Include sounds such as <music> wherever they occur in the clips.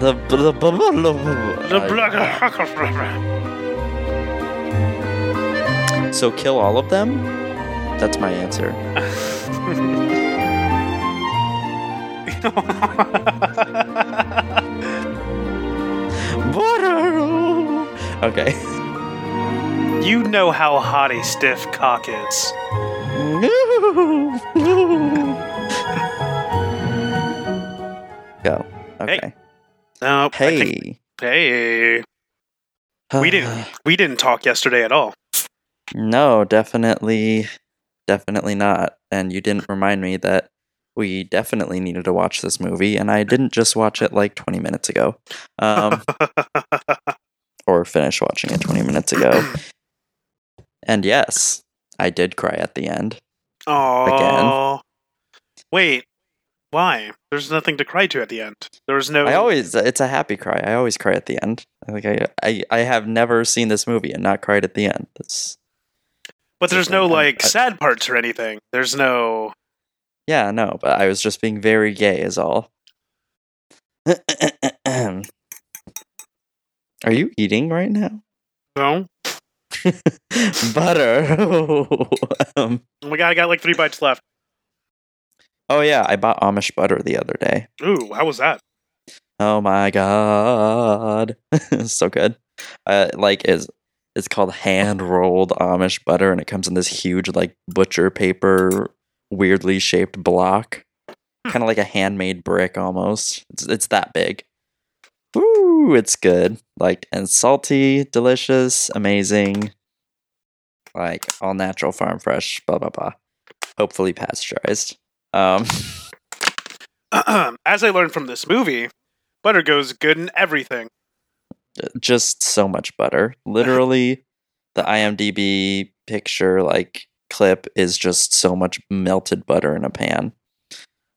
The the the, black. So kill all of them? That's my answer. <laughs> <laughs> Okay. you know how hot a stiff cock is. Go. Okay. Nope. I think- Hey. hey. We <sighs> didn't. We didn't talk yesterday at all. No, definitely, definitely not. And you didn't remind me that we definitely needed to watch this movie, and I didn't just watch it like 20 minutes ago, um, <laughs> or finish watching it 20 minutes ago. And yes, I did cry at the end. Oh. Wait. Why? There's nothing to cry to at the end. There was no. I always, it's a happy cry. I always cry at the end. Like I, I, I have never seen this movie and not cried at the end. That's but there's no like sad parts or anything. There's no. Yeah, no, but I was just being very gay, is all. <clears throat> Are you eating right now? No. <laughs> Butter. <laughs> um, Oh my god! I got like three bites left. oh yeah, I bought Amish butter the other day. Ooh, how was that? Oh my god, <laughs> so good. Uh, like is it's called hand rolled Amish butter, and it comes in this huge like butcher paper, weirdly shaped block, kind of like a handmade brick almost. It's it's that big. Ooh, it's good. Like and salty, delicious, amazing. Like all natural, farm fresh. Blah blah blah. Hopefully pasteurized. Um. <clears throat> As I learned from this movie, butter goes good in everything. just so much butter. Literally, the IMDb picture like clip is just so much melted butter in a pan.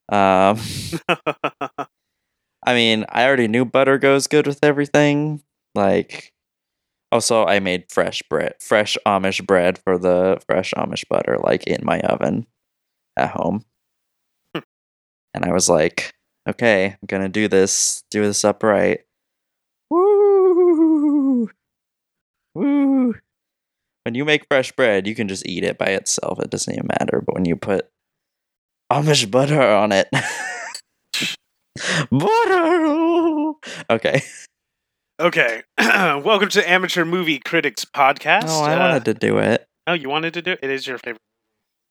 Um, <laughs> I mean, I already knew butter goes good with everything. Like, also, I made fresh bread, fresh Amish bread for the fresh Amish butter, like in my oven at home. and I was like, okay, I'm gonna do this, do this upright. Woo! Woo! When you make fresh bread, you can just eat it by itself. It doesn't even matter. But when you put Amish butter on it, <laughs> butter. Okay. okay, <clears throat> welcome to Amateur Movie Critics Podcast. Oh, I Uh, wanted to do it. oh, you wanted to do it? It is your favorite,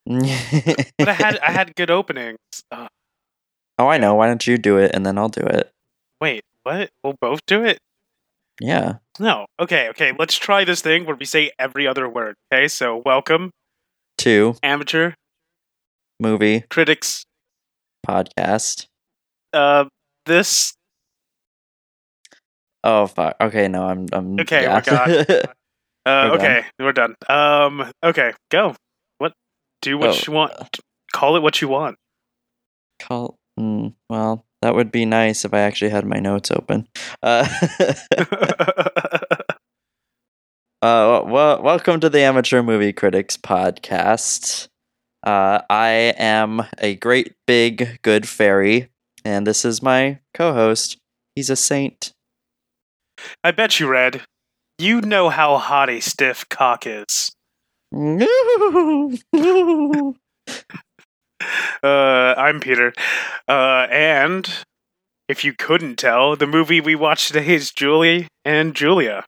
<laughs> but I had I had good openings. Uh, oh, I know. Why don't you do it and then I'll do it? wait, what? We'll both do it? Yeah. No. Okay, okay. Let's try this thing where we say every other word. Okay, so welcome, to Amateur movie Critics. podcast. Uh, this Oh fuck. Okay, no, I'm. I'm Okay, yeah. oh. <laughs> Uh, We're okay, we're done. Um, okay, go. What? Do what Oh. you want. Call it what you want. Call. Mm, well, that would be nice if I actually had my notes open. Uh, <laughs> <laughs> uh, well, welcome to the Amateur Movie Critics Podcast. Uh, I am a great big good fairy, and this is my co-host. He's a saint. I bet you, Red. You know how hot a stiff cock is. <laughs> <laughs> Uh, I'm Peter. Uh, and if you couldn't tell, the movie we watched today is Julie and Julia.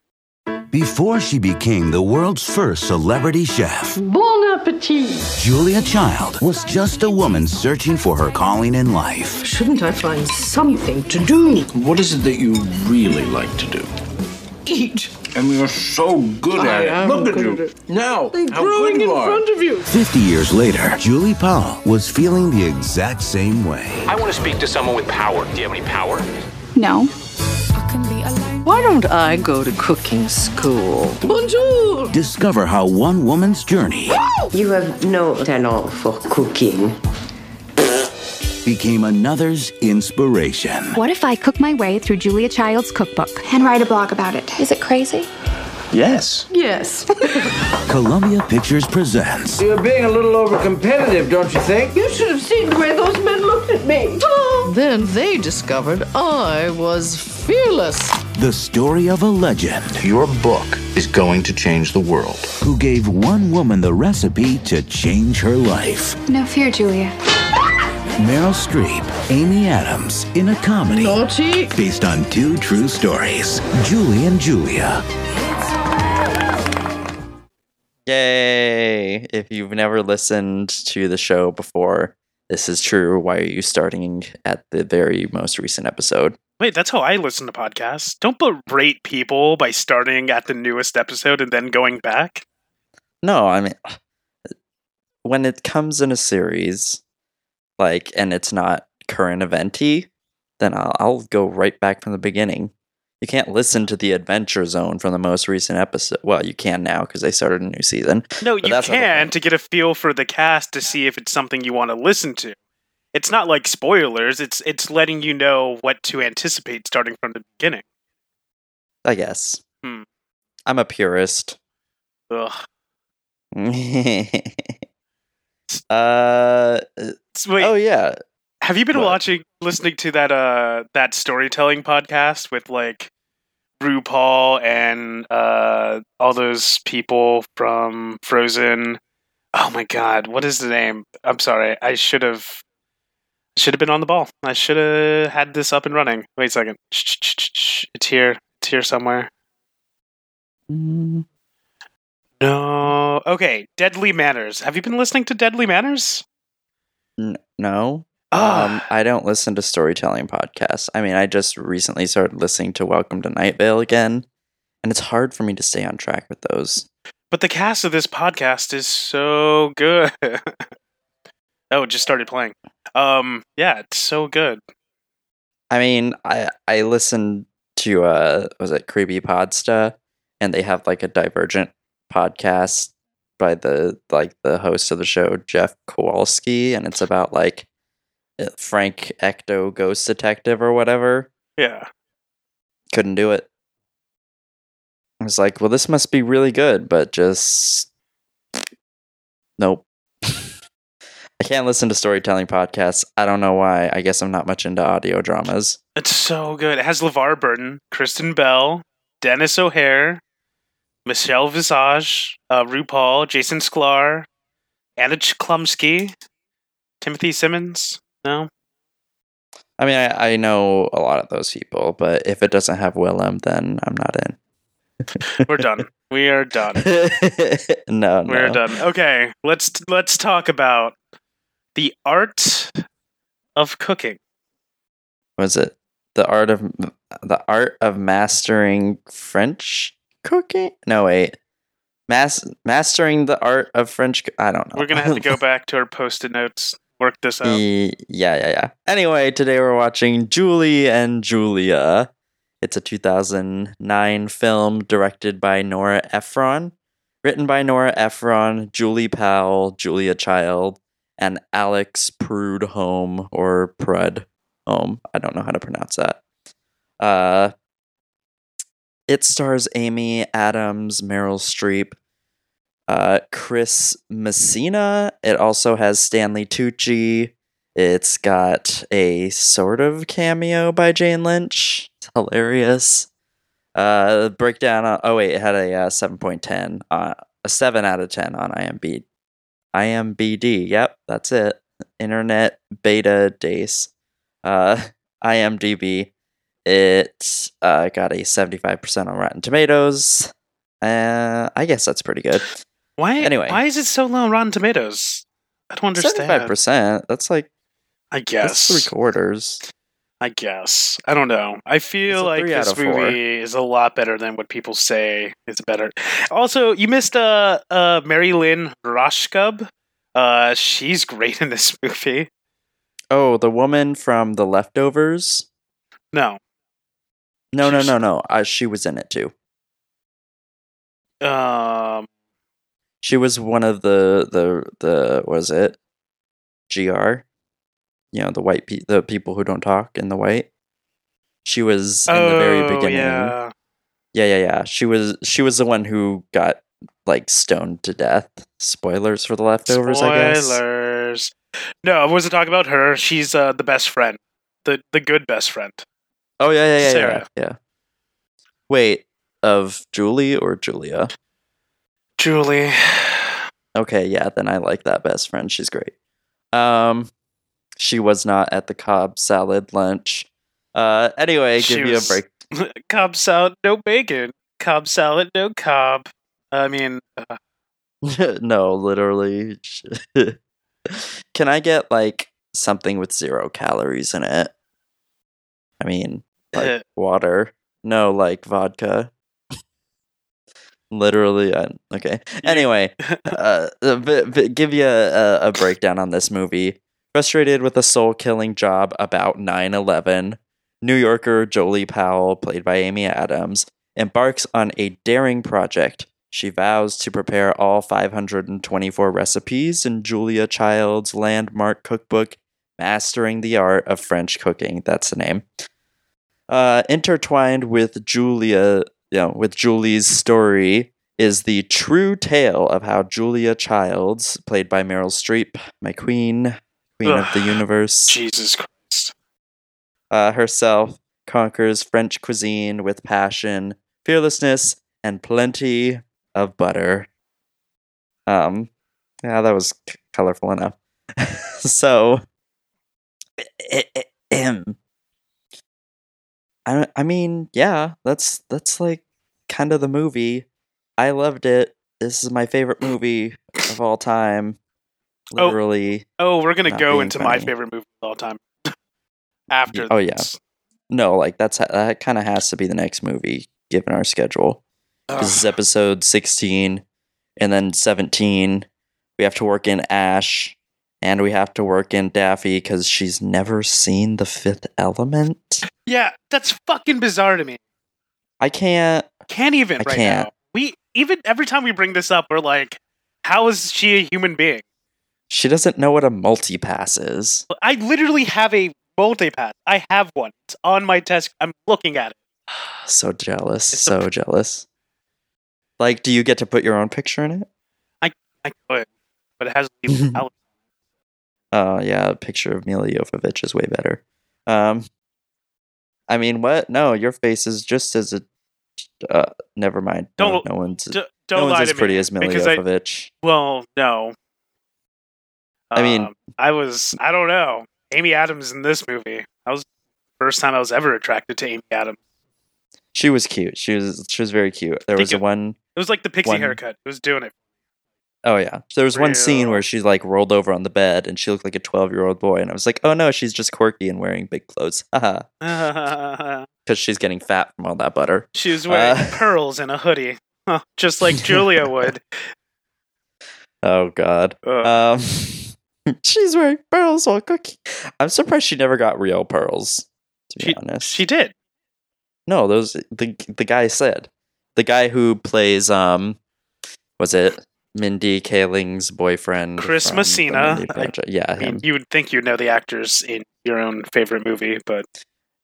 Before she became the world's first celebrity chef, Bon appetit! Julia Child was just a woman searching for her calling in life. Shouldn't I find something to do? What is it that you really like to do? Eat! And you're so good I at it. Look at you. at it. Now, They're how growing good in are. front of you! 50 years later, Julie Powell was feeling the exact same way. I want to speak to someone with power. Do you have any power? No. Why don't I go to cooking school? Bonjour! Discover how one woman's journey You have no talent for cooking. Became another's inspiration. What if I cook my way through Julia Child's cookbook and write a blog about it? Is it crazy? Yes. Yes. <laughs> Columbia Pictures presents You're being a little over competitive, don't you think? You should have seen the way those men looked at me. <gasps> Then they discovered I was fearless. the story of a legend Your book is going to change the world. who gave one woman the recipe to change her life. No fear, Julia. Meryl Streep, Amy Adams in a comedy Naughty. based on two true stories Julie and Julia. Yay! If you've never listened to the show before, this is true. Why are you starting at the very most recent episode? Wait, that's how I listen to podcasts. Don't berate people by starting at the newest episode and then going back. No, I mean, when it comes in a series, like, and it's not current eventy, then I'll, I'll go right back from the beginning. You can't listen to the Adventure Zone from the most recent episode. Well, you can now because they started a new season. No, you that's not the can to get a feel for the cast to see if it's something you want to listen to. It's not like spoilers. It's it's letting you know what to anticipate starting from the beginning. I guess. Hmm. I'm a purist. Ugh. <laughs> uh, Wait, oh yeah. have you been what? watching, listening to that uh that storytelling podcast with like RuPaul and uh all those people from Frozen? Oh my god, what is the name? I'm sorry, I should have should have been on the ball. I should have had this up and running. Wait a second. It's here. It's here somewhere. Mm, No. Okay, Deadly Manners. Have you been listening to Deadly Manners? n- no. Ah. Um, I don't listen to storytelling podcasts. I mean, I just recently started listening to Welcome to Night Vale again, and it's hard for me to stay on track with those. But the cast of this podcast is so good. <laughs> oh, it just started playing. Um, yeah, it's so good. I mean, I I listened to uh was it Creepy Podsta, and they have like a Divergent podcast by the like the host of the show Jeff Kowalski, and it's about like uh, Frank Ecto Ghost Detective or whatever. Yeah. Couldn't do it. I was like, well, this must be really good, but just nope. <laughs> I can't listen to storytelling podcasts. I don't know why. I guess I'm not much into audio dramas. It's so good. It has LeVar Burton, Kristen Bell, Denis O'Hare, Michelle Visage, uh, RuPaul, Jason Sklar, Anna Chlumsky, Timothy Simons. No? I mean, I, I know a lot of those people, but if it doesn't have Willem, then I'm not in. <laughs> We're done. we are done. no, <laughs> no. We're done. Okay, let's let's talk about the art of cooking. Was it the art of the art of mastering French cooking? No, wait. Mas- mastering the art of French. co- I don't know. We're gonna have to go <laughs> back to our post-it notes, work this out. Yeah, yeah, yeah. Anyway, today we're watching Julie and Julia. It's a 2009 film directed by Nora Ephron, written by Nora Ephron, Julie Powell, Julia Child, and Alex Prudhomme or Prudhomme. I don't know how to pronounce that. Uh, it stars Amy Adams, Meryl Streep, uh, Chris Messina. It also has Stanley Tucci. It's got a sort of cameo by Jane Lynch. It's hilarious. Uh, breakdown. Oh wait, it had a uh, seven point ten. Uh, a seven out of ten on IMB. IMBD. Yep, that's it. Internet Beta Days. Uh, IMDb. It uh, got a seventy-five percent on Rotten Tomatoes. Uh, I guess that's pretty good. Why? Anyway. why is it so low on Rotten Tomatoes? I don't understand. Seventy-five percent. That's like I guess. three quarters. I guess. I don't know. I feel like this of four. movie is a lot better than what people say is better. Also, you missed uh uh Mary Lynn Rajskub. Uh she's great in this <laughs> movie. Oh, the woman from The Leftovers. No. No, no, no, no. Uh, she was in it too. Um She was one of the the the was it gr you know the white pe- the people who don't talk in the white. She was in the very Oh, beginning. Yeah. Yeah, yeah, yeah. She was she was the one who got like stoned to death. Spoilers for the leftovers, I guess. Spoilers. No, I wasn't talking about her. She's uh, the best friend, the the good best friend. Oh yeah, yeah, yeah, yeah, Sarah. yeah. Wait, of Julie or Julia? Julie. Okay, yeah, then I like that best friend. She's great. Um, she was not at the Cobb salad lunch. Uh, anyway, She give you a break. <laughs> Cobb salad, no bacon. Cobb salad, no cob. I mean, uh, <laughs> no, literally. <laughs> Can I get like something with zero calories in it? I mean, like Uh. <laughs> water. No, like vodka. literally, I, okay. Anyway, <laughs> uh, a bit- bit- give you a, a, a breakdown on this movie. Frustrated with a soul killing job about 9 11, New Yorker Julie Powell, played by Amy Adams, embarks on a daring project. She vows to prepare all 524 recipes in Julia Child's landmark cookbook, Mastering the Art of French Cooking. That's the name. Uh, intertwined with Julia, you know, with Julie's story is the true tale of how Julia Childs, played by Meryl Streep, my queen, queen of the universe, Jesus Christ. uh, herself conquers French cuisine with passion, fearlessness, and plenty of butter. Um, yeah, that was c- colorful enough. <laughs> so, i- i- I mean, yeah, that's that's like kind of the movie. I loved it. This is my favorite <clears throat> movie of all time. Oh, Literally, Oh, we're gonna go into my favorite movie of all time. <laughs> After. oh, yeah. no, like that's that kind of has to be the next movie given our schedule. This is episode 16 and then 17 we have to work in Ash and we have to work in Daffy cuz she's never seen the fifth element. Yeah, that's fucking bizarre to me. I can't Can't even I right can't. now. We even every time we bring this up, we're like, how is she a human being? she doesn't know what a multipass is. I literally have a multipass. I have one. It's on my desk. I'm looking at it. <sighs> So jealous, It's so jealous. Like do you get to put your own picture in it? I I could, but it has. <laughs> Oh yeah, a picture of Milla Jovovich is way better. Um, I mean, what? No, your face is just as a. Uh, never mind. Don't- no one's D- don't one's lie as to pretty me, as Mila because I well, no. I mean- Um, I was I don't know. Amy Adams in this movie. That was the first time I was ever attracted to Amy Adams. She was cute. She was she was very cute. There was it- one It was like the pixie One- haircut. It was doing it. Oh yeah. There was one scene where she like rolled over on the bed and she looked like a twelve year old boy, and I was like, oh no, she's just quirky and wearing big clothes. Haha. <laughs> <laughs> Because she's getting fat from all that butter. she was wearing Uh. <laughs> pearls and a hoodie, Huh, just like Julia would. Oh god. Um, she's wearing pearls on cookie. I'm surprised she never got real pearls. To be she, honest, she did. no. Those the the guy said the guy who plays um was it Mindy Kaling's boyfriend Chris Messina. I- Yeah, I mean, him. you would think you'd know the actors in your own favorite movie, but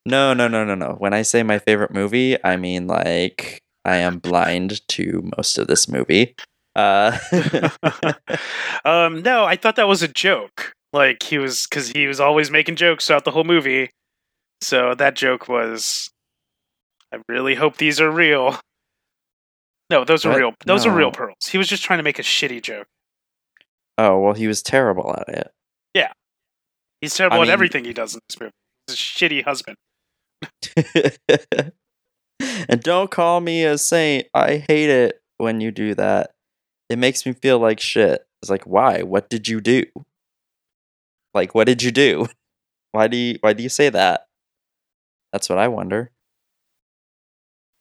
No, no, no, no, no. When I say my favorite movie, I mean like I am blind to most of this movie. Uh, <laughs> <laughs> um, no, I thought that was a joke. Like he was, because he was always making jokes throughout the whole movie. So that joke was, I really hope these are real. No, those are real. Those are real pearls. He was just trying to make a shitty joke. oh well, he was terrible at it. Yeah, he's terrible I at mean- everything he does in this movie. He's a shitty husband. <laughs> and don't call me a saint. I hate it when you do that. It makes me feel like shit. It's like, why? What did you do? Like, what did you do? <laughs> Why do you why do you say that? That's what I wonder.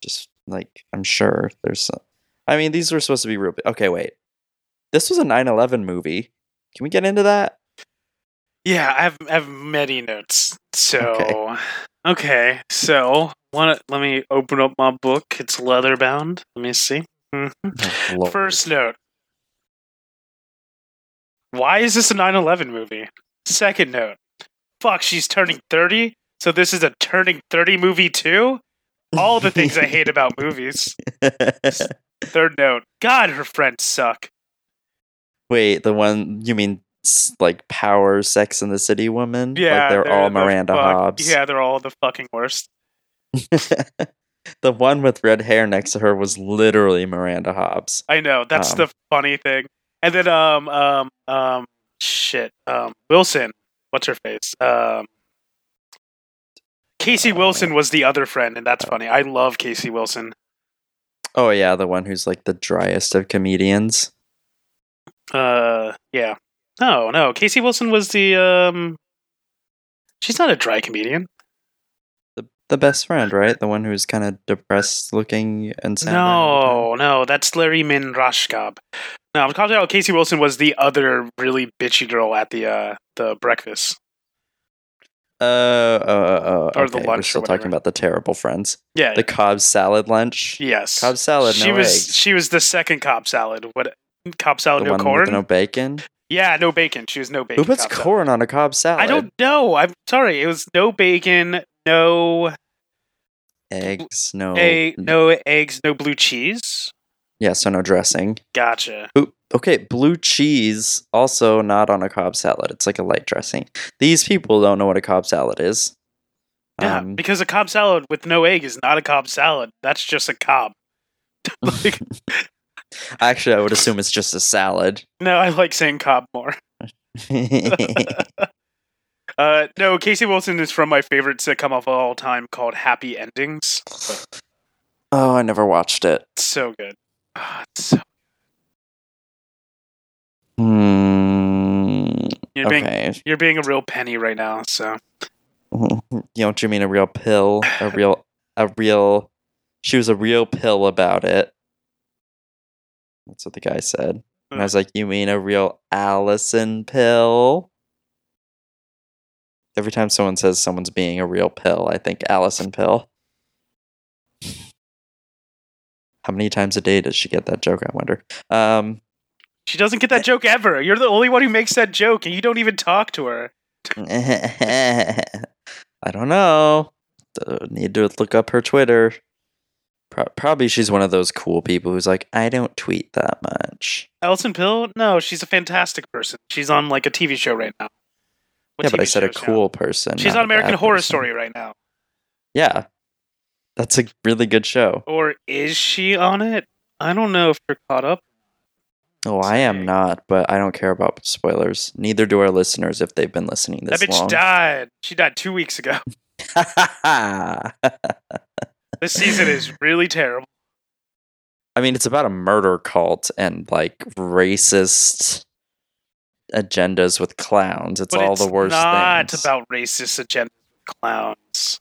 Just like I'm sure there's some I mean, these were supposed to be real. Okay, wait. This was a 9/11 movie. Can we get into that? Yeah, I have, I have many notes. So, Okay. okay, so wanna, let me open up my book. It's leather bound. Let me see. <laughs> Oh, First note. Why is this a 9/11 movie? Second note. fuck, she's turning 30? So this is a turning 30 movie too? All the things I hate about movies. <laughs> Third note. God, her friends suck. Wait, the one you mean like Power Sex in the City woman? Yeah. like they're, all the Miranda fuck- Hobbs. Yeah, they're all the fucking worst. <laughs> the one with red hair next to her was literally Miranda Hobbs. I know. That's Um, the funny thing. And then um um um shit. Um Wilson. What's her face? Um Casey Wilson was the other friend, and that's funny. I love Casey Wilson. Oh yeah, the one who's like the driest of comedians. Uh yeah. No, no. Casey Wilson was the um She's not a dry comedian. The the best friend, right? The one who's kind of depressed looking and sad. No, no, that's Mary Lynn Rajskub. No, I'm talking about Casey Wilson was the other really bitchy girl at the uh the breakfast. Uh, uh, uh, Or the okay, lunch We're still talking about the terrible friends. Yeah. The Cobb salad lunch. yes. Cobb salad, she no was eggs. she was the second Cobb salad. What Cobb salad the no corn? no bacon. Yeah, no bacon. She was no bacon. Who puts Cobb salad. corn on a Cobb salad? I don't know. I'm sorry. It was no bacon, no Eggs, no. a no eggs, no blue cheese. Yeah, so no dressing. Gotcha. Ooh, okay, blue cheese also not on a Cobb salad. It's like a light dressing. These people don't know what a Cobb salad is. Yeah, Um, because a Cobb salad with no egg is not a Cobb salad. That's just a Cobb. <laughs> like, <laughs> actually, I would assume it's just a salad. no, I like saying Cobb more. <laughs> Uh, no, Casey Wilson is from my favorite sitcom of all time called Happy Endings. oh, I never watched it. So good. It's so, Hmm. you're being Okay. you're being a real penny right now. So you <laughs> don't you mean a real pill? A <laughs> real a real she was a real pill about it. That's what the guy said. And I was like, You mean a real Allison pill? Every time someone says someone's being a real pill, I think Allison pill. How many times a day does she get that joke? I wonder. Um, she doesn't get that joke ever. You're the only one who makes that joke, and you don't even talk to her. <laughs> I don't know. Need to look up her Twitter. Pro- probably she's one of those cool people who's like, I don't tweet that much. Allison Pill? No, she's a fantastic person. She's on like a TV show right now. What yeah, but I said a show is she on? cool person. She's on American Horror person. Story right now. Yeah, that's a really good show. Or is she on it? I don't know if you're caught up. Oh, I am not, but I don't care about spoilers. Neither do our listeners if they've been listening this long. that bitch long. died. She died two weeks ago. <laughs> This season is really terrible. I mean, it's about a murder cult and like racist agendas with clowns. It's But all it's the worst not things. about racist agenda clowns.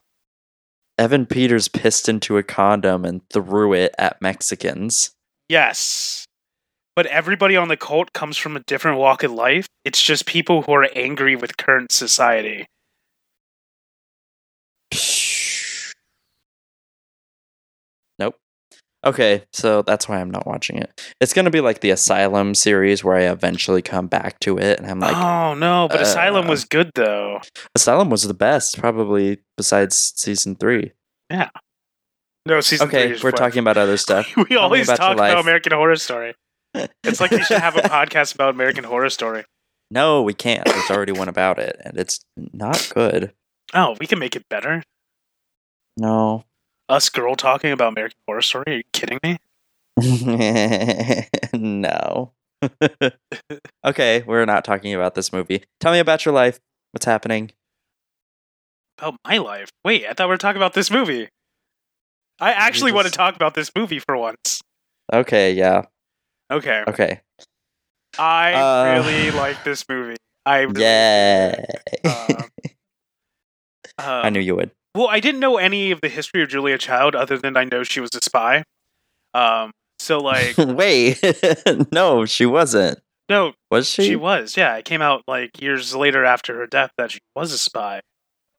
Evan Peters pissed into a condom and threw it at Mexicans. Yes. But everybody on the cult comes from a different walk of life. It's just people who are angry with current society. Okay, so that's why I'm not watching it. It's gonna be like the Asylum series where I eventually come back to it, and I'm like, oh no, but Asylum uh, was good though. Asylum was the best, probably besides season three. Yeah. No, season Okay, we're rough. talking about other stuff. <laughs> we Tell always about talk about. American Horror Story. It's like we should have a <laughs> podcast about American Horror Story. No, we can't. There's already one about it, and it's not good. Oh, we can make it better. No. Us girl talking about American Horror Story? Are you kidding me? <laughs> no. <laughs> okay, we're not talking about this movie. Tell me about your life. What's happening? About my life. Wait, I thought we were talking about this movie. I actually want to talk about this movie for once. Okay, yeah. Okay. Okay. I Uh, really like this movie. I really <laughs> Yay. Um, I knew you would. Well, I didn't know any of the history of Julia Child other than I know she was a spy. Um, so like, <laughs> Wait. <laughs> no, she wasn't. no, Was she? she was. Yeah, it came out like years later after her death that she was a spy.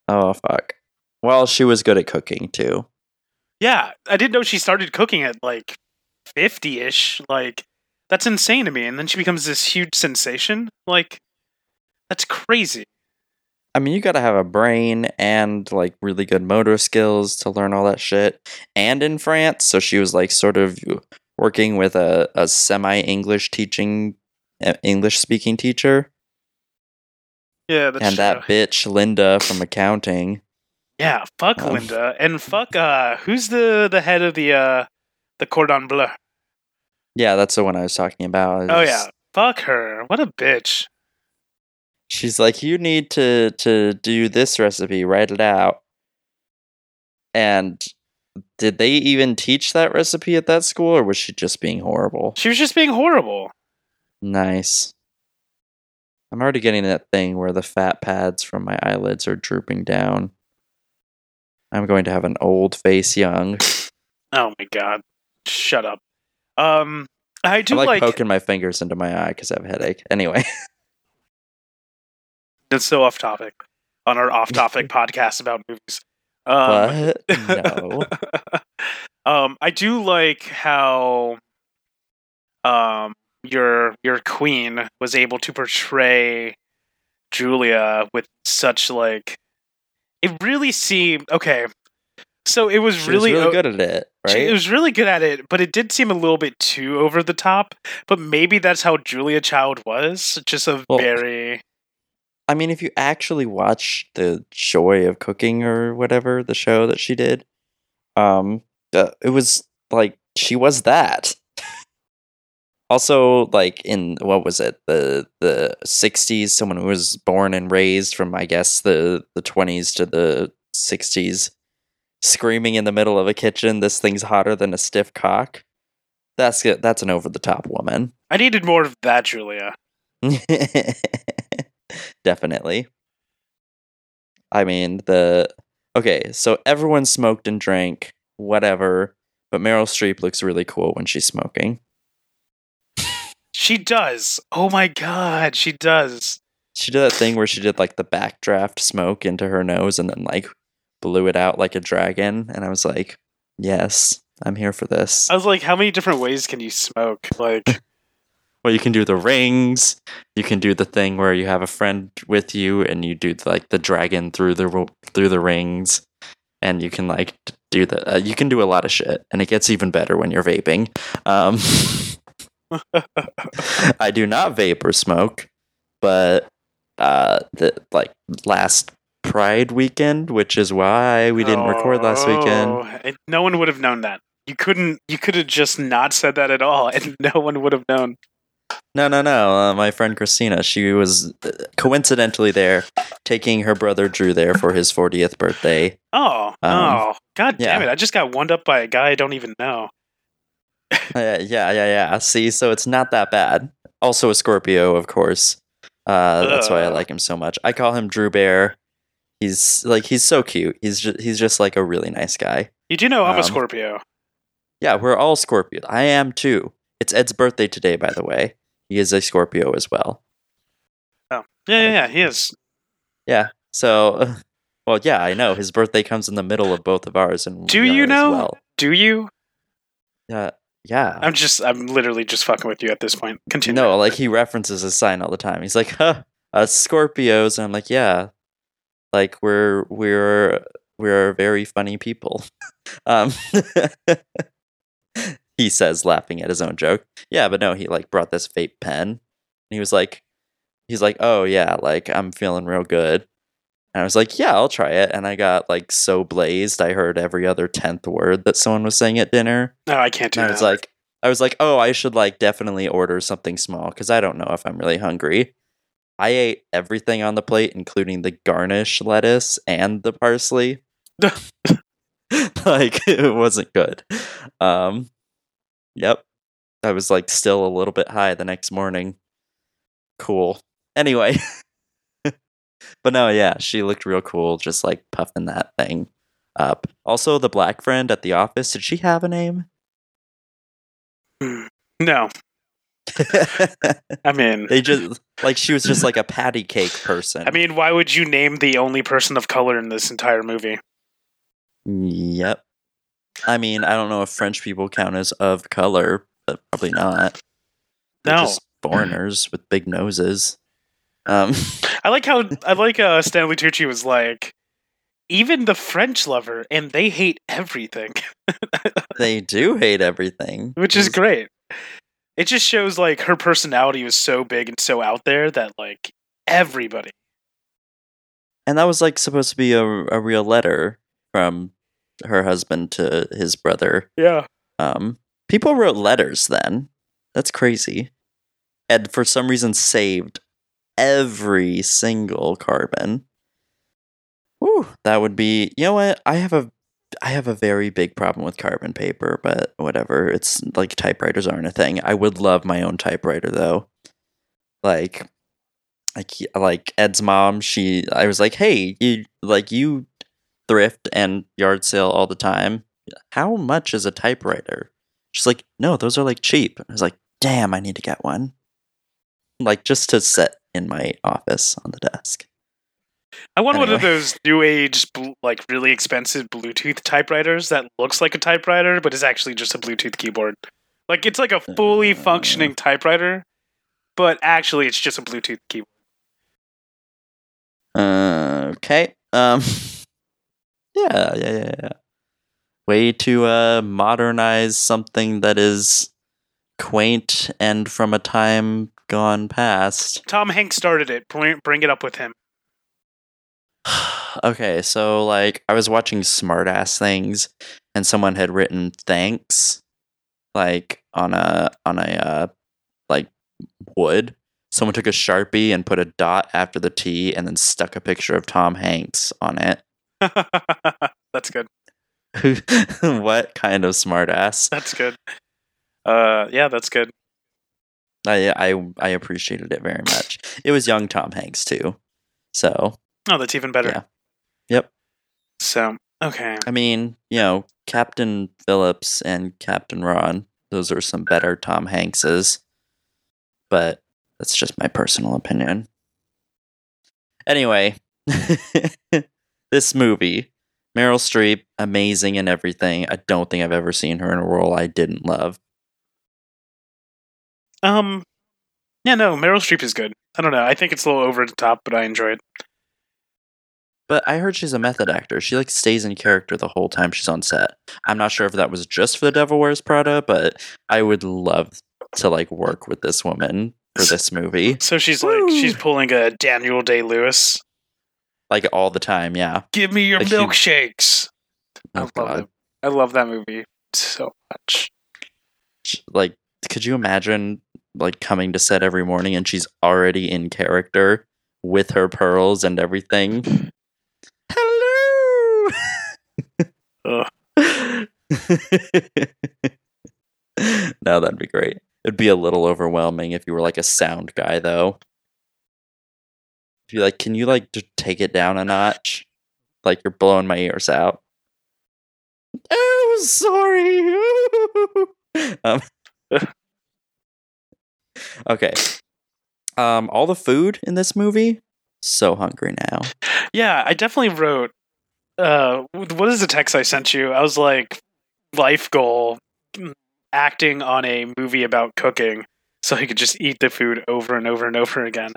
Oh, fuck. Well, she was good at cooking, too. Yeah, I didn't know she started cooking at like fifty-ish. Like, that's insane to me. And then she becomes this huge sensation. Like, that's crazy. I mean, you got to have a brain and like really good motor skills to learn all that shit. And in France, so she was like sort of working with a, a semi English teaching, English speaking teacher. Yeah, that's and true. that bitch Linda from accounting. Yeah, fuck Um, Linda and fuck uh who's the the head of the uh the cordon bleu? Yeah, that's the one I was talking about. Oh yeah, fuck her. What a bitch. She's like, you need to to do this recipe, write it out. And did they even teach that recipe at that school, or was she just being horrible? She was just being horrible. Nice. I'm already getting that thing where the fat pads from my eyelids are drooping down. I'm going to have an old face young. <laughs> Oh my god. Shut up. Um I I do like, like, poking my fingers into my eye because I have a headache. Anyway, <laughs> it's so off topic on our off topic <laughs> podcast about movies. Um what? <laughs> No. um, I do like how um your your queen was able to portray Julia with such like it really seemed okay. So it was She really, was really o- good at it, she- right? It was really good at it, but it did seem a little bit too over the top. But maybe that's how Julia Child was, just a Well, very I mean, if you actually watch the Joy of Cooking or whatever the show that she did, um, uh, it was like she was that. also, like in what was it the the sixties, someone who was born and raised from I guess the the twenties to the sixties, screaming in the middle of a kitchen, "This thing's hotter than a stiff cock." That's. That's an over the top woman. I needed more of that Julia. <laughs> Definitely. I mean, the okay, so everyone smoked and drank, whatever, but Meryl Streep looks really cool when she's smoking. She does. Oh my god, she does. She did that thing where she did like the backdraft smoke into her nose and then like blew it out like a dragon, and I was like, yes, I'm here for this. I was like, how many different ways can you smoke? Like, Well, you can do the rings. You can do the thing where you have a friend with you, and you do like the dragon through the through the rings, and you can like do the. Uh, you can do a lot of shit, and it gets even better when you're vaping. Um, <laughs> I do not vape or smoke, but uh, the like last Pride weekend, which is why we didn't record last weekend. Oh, no one would have known that. You couldn't. You could have just not said that at all, and <laughs> no one would have known. No, no, no. Uh, my friend Christina, she was uh, coincidentally there, taking her brother Drew there for his 40th birthday. Oh, Um, oh, god damn it! I just got wound up by a guy I don't even know. <laughs> Uh, yeah, yeah, yeah. See, so it's not that bad. Also a Scorpio, of course. Uh, that's why I like him so much. I call him Drew Bear. He's like he's so cute. He's just he's just like a really nice guy. You do know I'm a Um, Scorpio. Yeah, we're all Scorpio. I am too. It's Ed's birthday today, by the way. He is a Scorpio as well. Oh, yeah, yeah, yeah. He is. Yeah. So, <laughs> well, yeah, I know his birthday comes in the middle of both of ours, and Do you know? Well. Do you? Yeah, yeah. I'm just. I'm literally just fucking with you at this point. Continue. no, like he references his sign all the time. He's like, "Huh, uh, Scorpios," and I'm like, "Yeah, like we're we're we're very funny people." <laughs> um, <laughs> he says, laughing at his own joke. Yeah, but no, he like brought this vape pen. And he was like, he's like, "Oh yeah, like I'm feeling real good." And I was like, "Yeah, I'll try it." And I got like so blazed, I heard every other tenth word that someone was saying at dinner. no, I can't do And I was like, I was like, oh, I should like definitely order something small because I don't know if I'm really hungry. I ate everything on the plate, including the garnish lettuce and the parsley. <laughs> <laughs> like it wasn't good. Um, yep, I was like still a little bit high the next morning. Cool. Anyway, <laughs> but no, yeah, she looked real cool, just like puffing that thing up. Also, the black friend at the office, did she have a name? <clears throat> no. <laughs> I mean, they just like she was just like a patty cake person. I mean, why would you name the only person of color in this entire movie? yep. I mean, I don't know if French people count as of color, but probably not. They're No. just foreigners with big noses. Um, <laughs> I like how I like uh, Stanley Tucci was like, even the French lover, and they hate everything, <laughs> they do hate everything, which is great. It just shows like her personality was so big and so out there that like everybody. And that was like supposed to be a, a real letter from her husband to his brother. Yeah. Um, people wrote letters then. That's crazy. And for some reason saved every single carbon. Whew, that would be you know what? I have a I have a very big problem with carbon paper, but whatever. It's like typewriters aren't a thing. I would love my own typewriter though. Like like like Ed's mom, she I was like, "Hey, you like you thrift and yard sale all the time. How much is a typewriter?" She's like, "No, those are like cheap." I was like, "Damn, I need to get one." Like just to sit in my office on the desk. I want one of those new age, like really expensive Bluetooth typewriters that looks like a typewriter, but is actually just a Bluetooth keyboard. Like it's like a fully functioning typewriter, but actually it's just a Bluetooth keyboard. Uh, okay. Um. <laughs> Yeah, yeah, yeah, yeah. Way to uh modernize something that is quaint and from a time gone past. Tom Hanks started it. Bring, bring it up with him. <sighs> okay, so like I was watching smartass things and someone had written thanks like on a on a uh like wood. Someone took a Sharpie and put a dot after the T and then stuck a picture of Tom Hanks on it. <laughs> That's good. <laughs> what kind of smartass? That's good. Uh, yeah, that's good. I I I appreciated it very much. It was young Tom Hanks too. So, Oh, that's even better. Yeah. Yep. So okay. I mean, you know, Captain Phillips and Captain Ron, those are some better Tom Hankses. But that's just my personal opinion. Anyway, <laughs> this movie, Meryl Streep, amazing and everything. I don't think I've ever seen her in a role I didn't love. Um, yeah, no, Meryl Streep is good. I don't know. I think it's a little over the top, but I enjoy it. But I heard she's a method actor. She like stays in character the whole time she's on set. I'm not sure if that was just for The Devil Wears Prada, but I would love to like work with this woman for this movie. So she's like, she's pulling a Daniel Day Lewis. Like all the time, yeah. Give me your Like she- milkshakes. Oh, I Oh love god. it. I love that movie so much. Like could you imagine like coming to set every morning and she's already in character with her pearls and everything? <sighs> Hello. <laughs> No, that'd be great. It'd be a little overwhelming if you were like a sound guy, though. You like, can you like just take it down a notch? Like you're blowing my ears out. Oh, sorry. <laughs> um, <laughs> okay. Um, all the food in this movie. So hungry now. Yeah, I definitely wrote. Uh, what is the text I sent you? I was like, life goal, mm, acting on a movie about cooking, so he could just eat the food over and over and over again.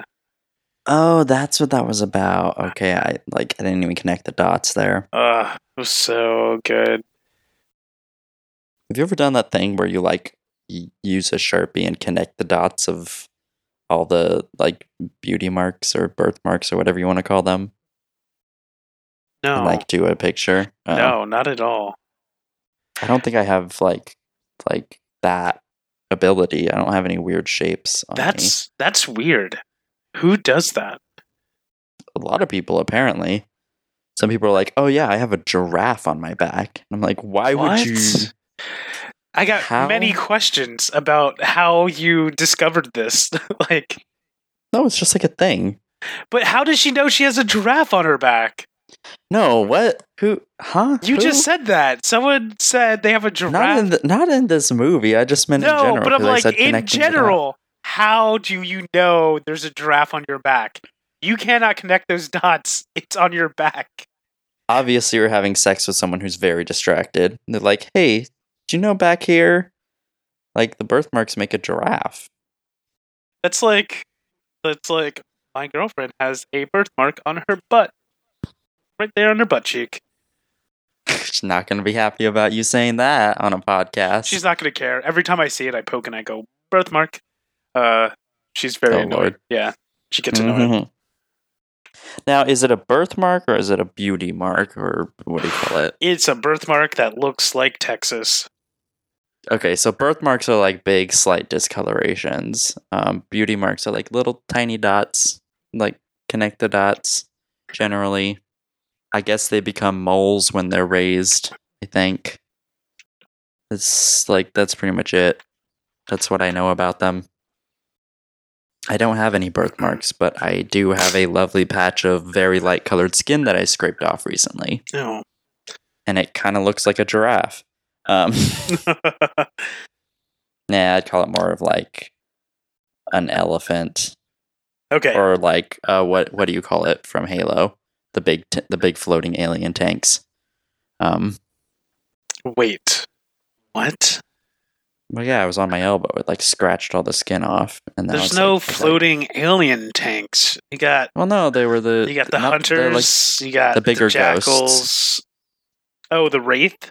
Oh, that's what that was about. Okay, I like I didn't even connect the dots there. Uh, it was so good. Have you ever done that thing where you like y- use a sharpie and connect the dots of all the like beauty marks or birthmarks or whatever you want to call them, No, and like do a picture? Oh. no, not at all. I don't think I have like like that ability. I don't have any weird shapes. On me. That's that's weird. Who does that? a lot of people apparently. Some people are like, "Oh yeah, I have a giraffe on my back." And I'm like, "Why would you?" I got How? many questions about how you discovered this. <laughs> like, No, it's just like a thing. but how does she know she has a giraffe on her back? No, what? Who? Huh? You Who? just said that. Someone said they have a not giraffe. in the, not in this movie. I just meant in no, general. but I'm like in connecting the dots. general. How do you know there's a giraffe on your back? You cannot connect those <laughs> dots. It's on your back. Obviously, you're having sex with someone who's very distracted. And they're like, "Hey, do you know back here, like the birthmarks make a giraffe?" That's like, that's like my girlfriend has a birthmark on her butt. Right there on her butt cheek. <laughs> She's not going to be happy about you saying that on a podcast. She's not going to care. Every time I see it, I poke and I go, birthmark. Uh, she's very Oh, annoyed. Lord. Yeah, she gets annoyed. Mhm. Now, is it a birthmark or is it a beauty mark or what do you call it? <sighs> It's a birthmark that looks like Texas. Okay, so birthmarks are like big, slight discolorations. Um, beauty marks are like little tiny dots, like connect the dots. Generally, I guess they become moles when they're raised. I think it's like that's pretty much it. That's what I know about them. I don't have any birthmarks, but I do have a lovely patch of very light colored skin that I scraped off recently, No. and it kind of looks like a giraffe. Um, <laughs> Nah, I'd call it more of like an elephant, okay. or like uh, what what do you call it from Halo? The big t- the big floating alien tanks. Um, Wait. What? Well, yeah, I was on my elbow. It like scratched all the skin off, and There's was no like- was like- floating alien tanks. You got well, no, they were the you got the not- hunters. you got the bigger jackals. ghosts. Oh, the wraith.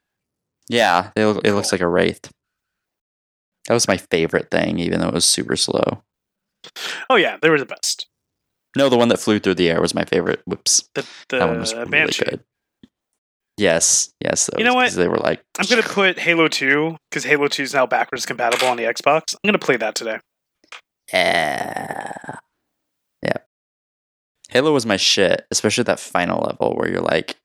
yeah, look- it looks like a wraith. That was my favorite thing, even though it was super slow. Oh yeah, they were the best. No, the one that flew through the air was my favorite. Whoops, The the that one was really banshee. good. Yes, yes. You know what? They were like I'm gonna put Halo 2 because Halo 2 is now backwards compatible on the Xbox. I'm gonna play that today. Yeah. Yeah. Halo was my shit, especially that final level where you're like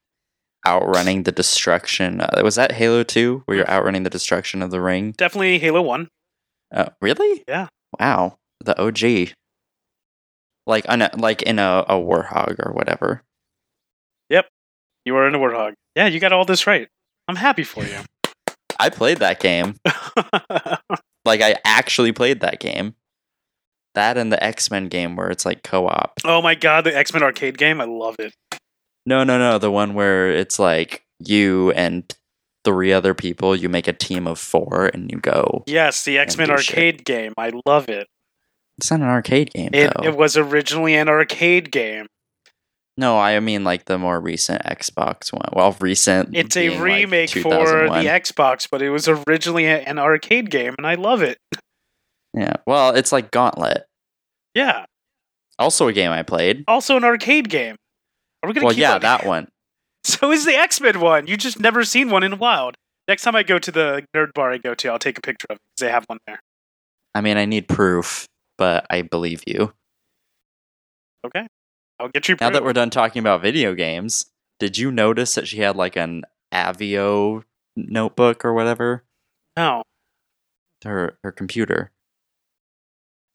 outrunning the destruction. Uh, was that Halo 2 where you're outrunning the destruction of the ring? Definitely Halo 1. Oh, really? Yeah. Wow. The OG. Like on a, like in a, a Warhog or whatever. You were in a Warthog. Yeah, you got all this right. I'm happy for you. <laughs> I played that game. Like I actually played that game. That and the X-Men game where it's like co-op. oh my god, the X Men arcade game. I love it. No, no, no. The one where it's like you and three other people, you make a team of four and you go. Yes, the X Men do shit. arcade game. I love it. It's not an arcade game, It, though. it was originally an arcade game. No, I mean like the more recent Xbox one. Well, recent. It's a being, like, remake for the Xbox, but it was originally an arcade game, and I love it. <laughs> Yeah. Well, it's like Gauntlet. Yeah, Also a game I played. also an arcade game. Are we gonna Well, keep yeah, on- that <laughs> one. So is the X Men one. You just never seen one in a while. Next time I go to the nerd bar I go to, I'll take a picture of it because they have one there. I mean, I need proof, but I believe you. Okay, I'll get you. Now that we're done talking about video games, did you notice that she had like an Avio notebook or whatever? no, Her her computer.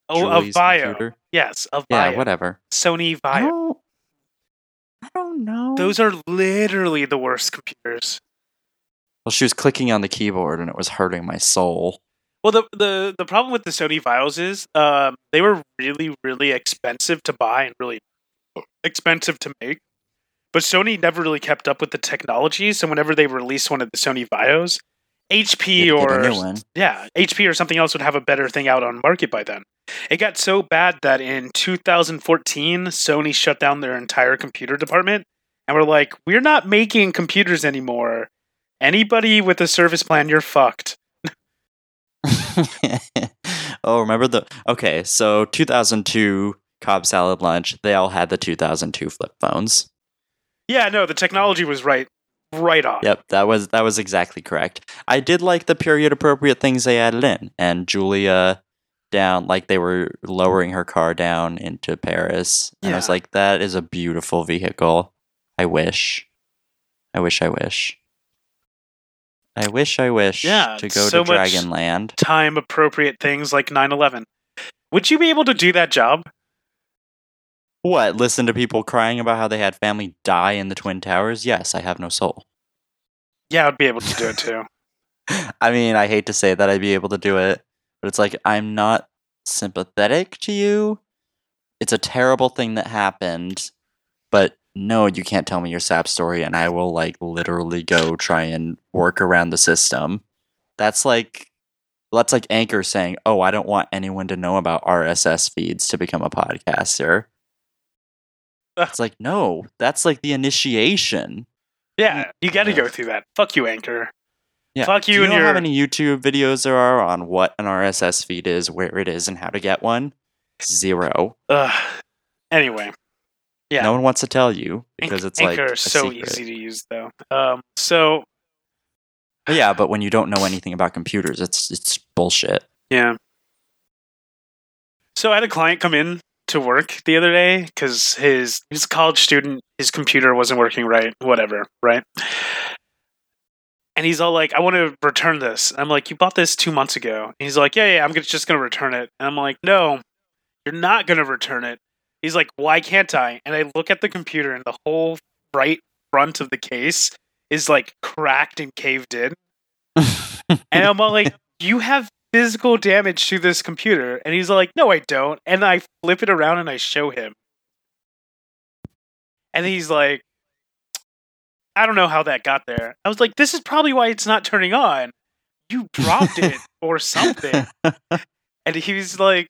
oh, of Julie's Vaio. computer? Yes, of Yeah, whatever. Sony I Vaio. don't. I don't know. Those are literally the worst computers. Well, she was clicking on the keyboard and it was hurting my soul. Well, the the the problem with the Sony Vaios is um, they were really really expensive to buy and really expensive to make. But Sony never really kept up with the technology, so whenever they released one of the Sony Vaios, HP You had to get or a new one. yeah, HP or something else would have a better thing out on market by then. It got so bad that in 2014, Sony shut down their entire computer department and were like, "We're not making computers anymore. Anybody with a service plan, you're fucked." <laughs> <laughs> oh, remember the okay? So 2002 Cobb salad lunch. They all had the 2002 flip phones. Yeah, no, the technology was right, right on. Yep, that was that was exactly correct. I did like the period appropriate things they added in, and Julia down like they were lowering her car down into Paris. And I was like, that is a beautiful vehicle. I wish. I wish I wish. I wish I wish Yeah, to go so to much- Dragonland. Time appropriate things like 9/11. Would you be able to do that job? What? Listen to people crying about how they had family die in the Twin Towers? Yes, I have no soul. Yeah, I'd be able to do it too. <laughs> <laughs> I mean, I hate to say that I'd be able to do it, but it's like I'm not sympathetic to you. It's a terrible thing that happened, but no, you can't tell me your sap story, and I will like literally go try and work around the system. That's like that's like Anchor saying, "Oh, I don't want anyone to know about RSS feeds to become a podcaster." It's like, no, that's like the initiation. Yeah, you got to go through that. Fuck you, Anchor. Yeah. Fuck you. Do you know your. how many YouTube videos there are on what an RSS feed is, where it is, and how to get one? Zero. Ugh. Anyway, yeah. No one wants to tell you Anch- because it's Anchor like is so secret. easy to use, though. Um, so yeah, but when you don't know anything about computers, it's it's bullshit. Yeah. So I had a client come in to work the other day because his he's a college student. His computer wasn't working right. Whatever, right? And he's all like, "I want to return this." And I'm like, "You bought this two months ago." And he's like, "Yeah, yeah, I'm just going to return it." And I'm like, "No, you're not going to return it." He's like, "Why can't I?" And I look at the computer, and the whole right front of the case is like cracked and caved in. <laughs> and I'm all like, "You have physical damage to this computer. And he's like, no, I don't. And I flip it around and I show him. And he's like, I don't know how that got there. I was like, this is probably why it's not turning on. You dropped it <laughs> or something. And he was like,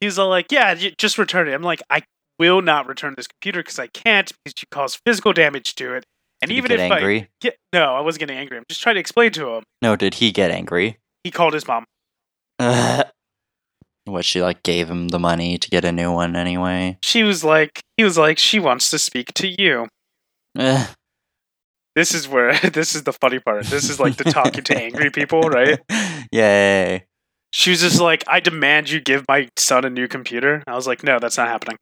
he was all like, yeah, just return it. I'm like, I will not return this computer because I can't because you caused physical damage to it. And Did even if I angry? get, no, I wasn't getting angry. I'm just trying to explain to him. No, did he get angry? He called his mom. <laughs> what she like gave him the money to get a new one anyway. She was like, he was like, she wants to speak to you. <sighs> This is where <laughs> this is the funny part. This is like the talking to angry people, right? <laughs> Yay. She was just like, I demand you give my son a new computer. I was like, no, that's not happening.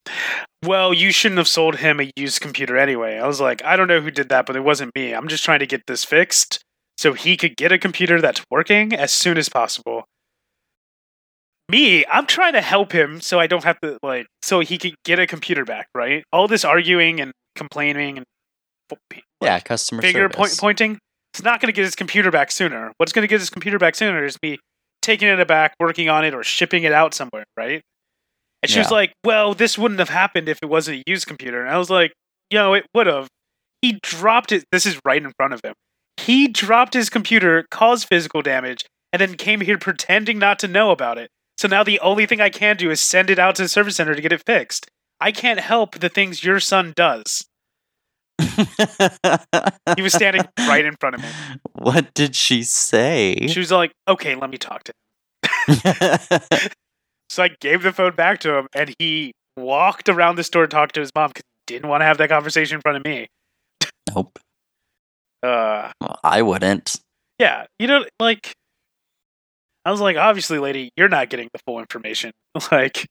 Well, you shouldn't have sold him a used computer anyway. I was like, I don't know who did that, but it wasn't me. I'm just trying to get this fixed so he could get a computer that's working as soon as possible. Me, I'm trying to help him so I don't have to, like, so he could get a computer back, right? All this arguing and complaining and Yeah, customer finger service. point, pointing. It's not going to get his computer back sooner. What's going to get his computer back sooner is me taking it back, working on it, or shipping it out somewhere, right? And she was like, "Well, this wouldn't have happened if it wasn't a used computer." And I was like, "You know, it would have." He dropped it. This is right in front of him. He dropped his computer, caused physical damage, and then came here pretending not to know about it. So now the only thing I can do is send it out to the service center to get it fixed. I can't help the things your son does. <laughs> He was standing right in front of me. what did she say? She was like, okay, let me talk to him. <laughs> So I gave the phone back to him, and he walked around the store to talk to his mom because he didn't want to have that conversation in front of me. nope. Uh, Well, I wouldn't. yeah, you know, like, I was like, obviously, lady, you're not getting the full information. <laughs> like,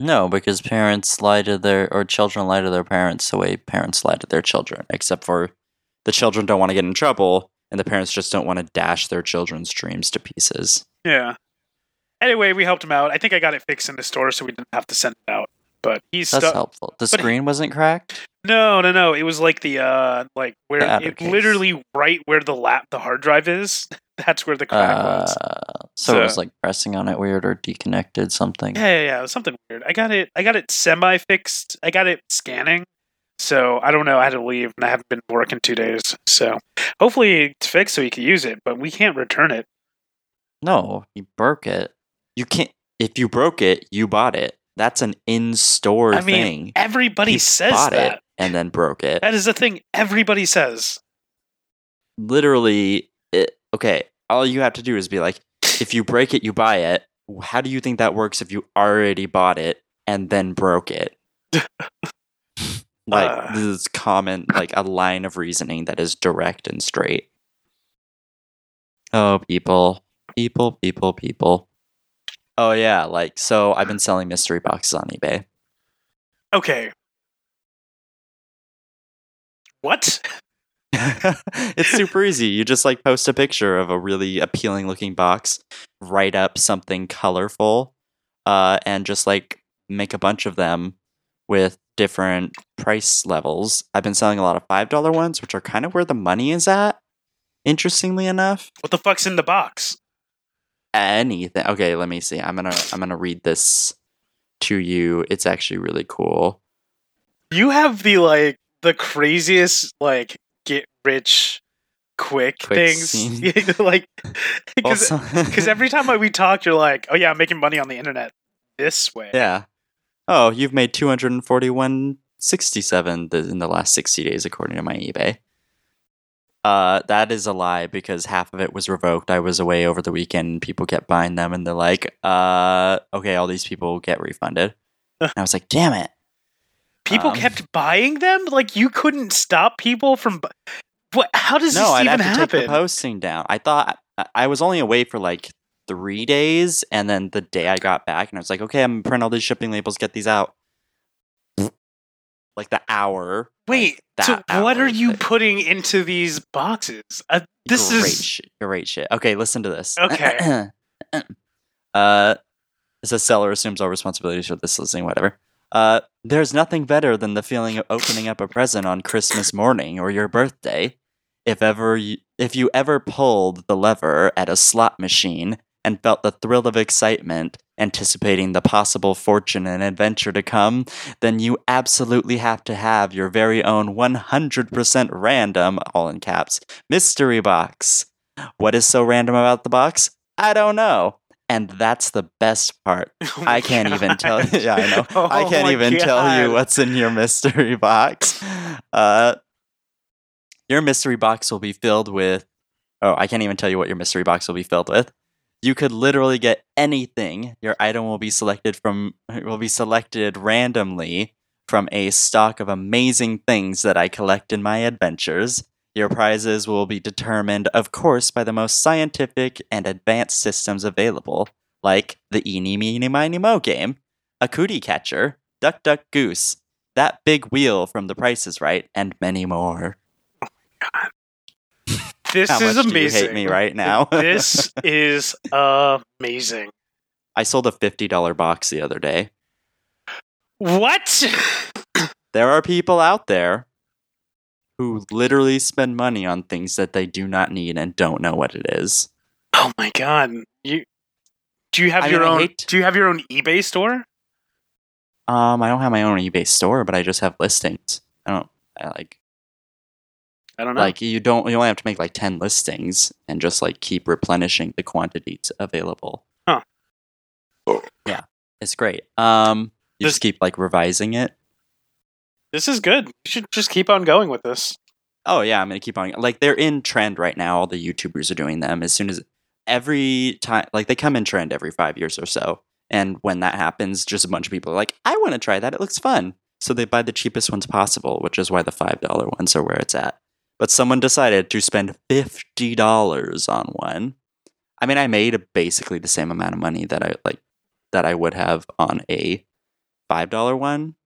No, because parents lie to their or children lie to their parents the way parents lie to their children, except for the children don't want to get in trouble and the parents just don't want to dash their children's dreams to pieces. yeah. Anyway, we helped him out. I think I got it fixed in the store, so we didn't have to send it out. But he's That's stuck. helpful. The <laughs> but he- screen wasn't cracked? No, no, no. It was like the uh, like where it case. literally right where the lap the hard drive is. <laughs> That's where the crack was. Uh, so, it was like pressing on it weird or deconnected something. Yeah, yeah, yeah. It was something weird. I got it. I got it semi fixed. I got it scanning. So I don't know. I had to leave, and I haven't been working two days. So hopefully it's fixed so you can use it. But we can't return it. No, you broke it. You can't. If you broke it, you bought it. That's an in-store I mean, thing. everybody He says bought that. it and then broke it. That is the thing everybody says. Literally, it, okay. All you have to do is be like, if you break it, you buy it. How do you think that works if you already bought it and then broke it? <laughs> like Uh. this is common, like a line of reasoning that is direct and straight. Oh, people, people, people, people. Oh yeah, like so. I've been selling mystery boxes on eBay. Okay. What? <laughs> <laughs> it's super easy. You just like post a picture of a really appealing looking box, write up something colorful, uh, and just like make a bunch of them with different price levels. I've been selling a lot of five dollar ones, which are kind of where the money is at. Interestingly enough, What the fuck's in the box? Anything. Okay, let me see. I'm gonna I'm gonna read this to you. It's actually really cool. You have the like the craziest like get rich quick, Quick things. <laughs> like <laughs> <laughs> because Because every time we talk, you're like, "Oh yeah, I'm making money on the internet this way." yeah. Oh, you've made 241.67 th- in the last 60 days, according to my eBay. Uh, that is a lie because half of it was revoked. I was away over the weekend. People kept buying them, and they're like, uh, okay, all these people get refunded. and I was like, damn it. People Um, kept buying them. Like you couldn't stop people from. Bu- what? How does no, this I'd even have to take the happen? posting down. I thought I- I was only away for like three days, and then the day I got back, and I was like, okay, I'm gonna print all these shipping labels, get these out. Like the hour. Wait, like, so what are you thing. putting into these boxes? Uh, this great is shit, great shit. Okay, listen to this. <clears throat> Okay. uh, the seller assumes all responsibilities for this listening, whatever. Uh, there's nothing better than the feeling of opening up a present on Christmas morning or your birthday. If ever, you, if you ever pulled the lever at a slot machine and felt the thrill of excitement, anticipating the possible fortune and adventure to come, then you absolutely have to have your very own 100% random, all in caps, mystery box. What is so random about the box? I don't know. And that's the best part. <laughs> Oh I can't even tell. gosh. Yeah, I know. <laughs> I Oh can't my even tell you what's in your mystery <laughs> box. Uh, your mystery box will be filled with. Oh, I can't even tell you what your mystery box will be filled with. You could literally get anything. Your item will be selected from will be selected randomly from a stock of amazing things that I collect in my adventures. Your prizes will be determined, of course, by the most scientific and advanced systems available, like the Eeny Meeny Miny Mo game, a cootie catcher, Duck Duck Goose, that big wheel from The Price is Right, and many more. Oh this How is much amazing. do you hate me right now? <laughs> this is amazing. I sold a $50 box the other day. What? There are people out there who literally spend money on things that they do not need and don't know what it is. Oh my god! You do you have I your mean, own? hate- Do you have your own eBay store? Um, I don't have my own eBay store, but I just have listings. I don't I like I don't know. like you don't you only have to make like 10 listings and just like keep replenishing the quantities available. Huh. Yeah, it's great. Um you This- just keep like revising it. this is good. You should just keep on going with this. Oh yeah, I'm gonna keep on. Like they're in trend right now. All the YouTubers are doing them. As soon as every time, like they come in trend every five years or so. And when that happens, just a bunch of people are like, "I want to try that. It looks fun." So they buy the cheapest ones possible, which is why the five dollar ones are where it's at. But someone decided to spend fifty dollars on one. I mean, I made basically the same amount of money that I like that I would have on a five dollar one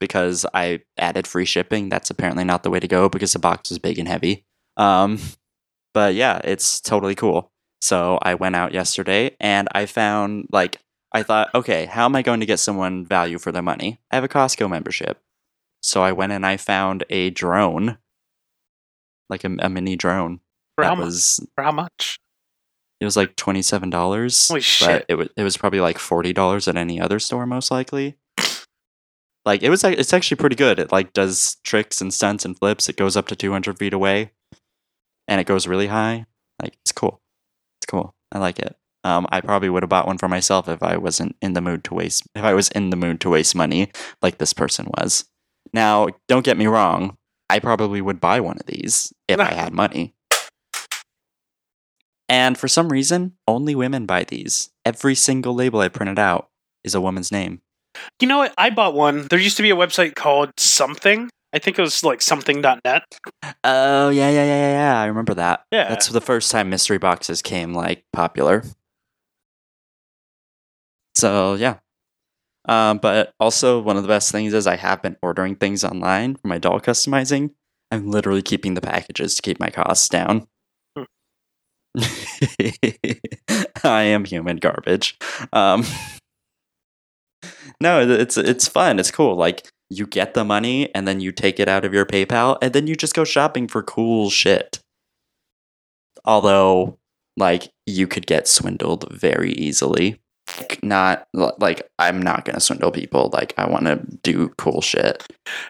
because I added free shipping. That's apparently not the way to go because the box was big and heavy. Um, <laughs> but yeah, it's totally cool. So I went out yesterday and I found like I thought, okay, how am I going to get someone value for their money? I have a Costco membership. So I went and I found a drone, like a, a mini drone. For that how much? was For how much? it was like twenty seven dollars. Holy But shit. it was it was probably like forty dollars at any other store, most likely. Like it was, it's actually pretty good. It like does tricks and stunts and flips. It goes up to two hundred feet away, and it goes really high. Like it's cool. It's cool. I like it. Um, I probably would have bought one for myself if I wasn't in the mood to waste. If I was in the mood to waste money, like this person was. Now, don't get me wrong. I probably would buy one of these if I had <laughs> money. And for some reason, only women buy these. Every single label I printed out is a woman's name. You know what? I bought one. There used to be a website called something. I think it was like something.net. Oh yeah, yeah, yeah, yeah, yeah. I remember that. Yeah. That's the first time mystery boxes came like popular. So yeah. Um, but also one of the best things is I have been ordering things online for my doll customizing. I'm literally keeping the packages to keep my costs down. <laughs> I am human garbage. Um, <laughs> no, it's it's fun. It's cool. Like you get the money and then you take it out of your PayPal and then you just go shopping for cool shit. Although, like you could get swindled very easily. Not like I'm not gonna swindle people. Like I want to do cool shit.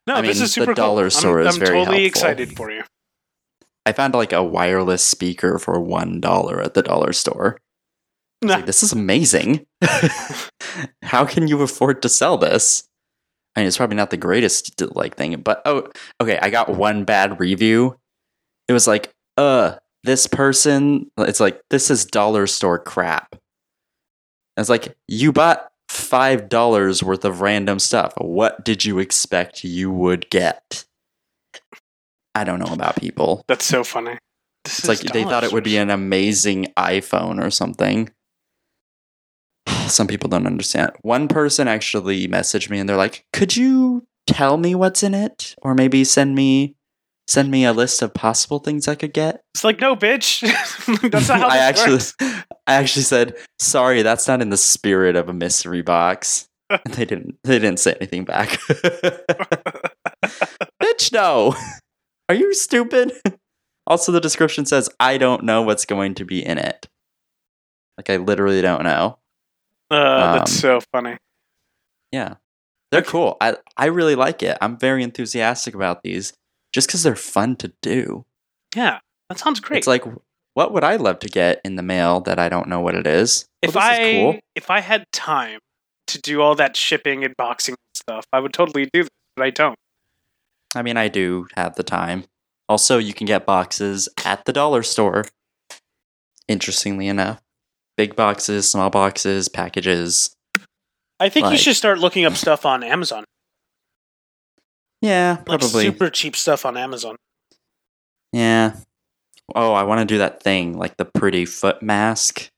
No, I this mean, is super the dollar cool. store I'm, is I'm very totally helpful. excited for you. I found like a wireless speaker for one dollar at the dollar store. was like, <laughs> this is amazing. <laughs> How can you afford to sell this? I mean, it's probably not the greatest like thing, but oh, okay. I got one bad review. It was like, uh, this person. It's like this is dollar store crap. It's like you bought five dollars worth of random stuff. What did you expect you would get? I don't know about people. That's so funny. This It's like they thought it would be an amazing iPhone or something. <sighs> Some people don't understand. One person actually messaged me and they're like, "Could you tell me what's in it or maybe send me send me a list of possible things I could get?" It's like no, bitch. <laughs> That's not how <laughs> I actually works. <laughs> I actually said, "Sorry, that's not in the spirit of a mystery box." And they didn't they didn't say anything back. Bitch, no. Are you stupid? Also the description says, "I don't know what's going to be in it." Like I literally don't know. Uh, that's Um, so funny. Yeah. They're cool. I I really like it. I'm very enthusiastic about these just cuz they're fun to do. Yeah, that sounds great. It's like what would I love to get in the mail that I don't know what it is? if Well, this I is cool. if I had time to do all that shipping and boxing and stuff, I would totally do this, but I don't. I mean, I do have the time. Also, you can get boxes at the dollar store. Interestingly enough, big boxes, small boxes, packages. I think you should start looking up stuff on Amazon, Yeah, like probably. super cheap stuff on Amazon. Yeah. Oh, I want to do that thing, like the pretty foot mask.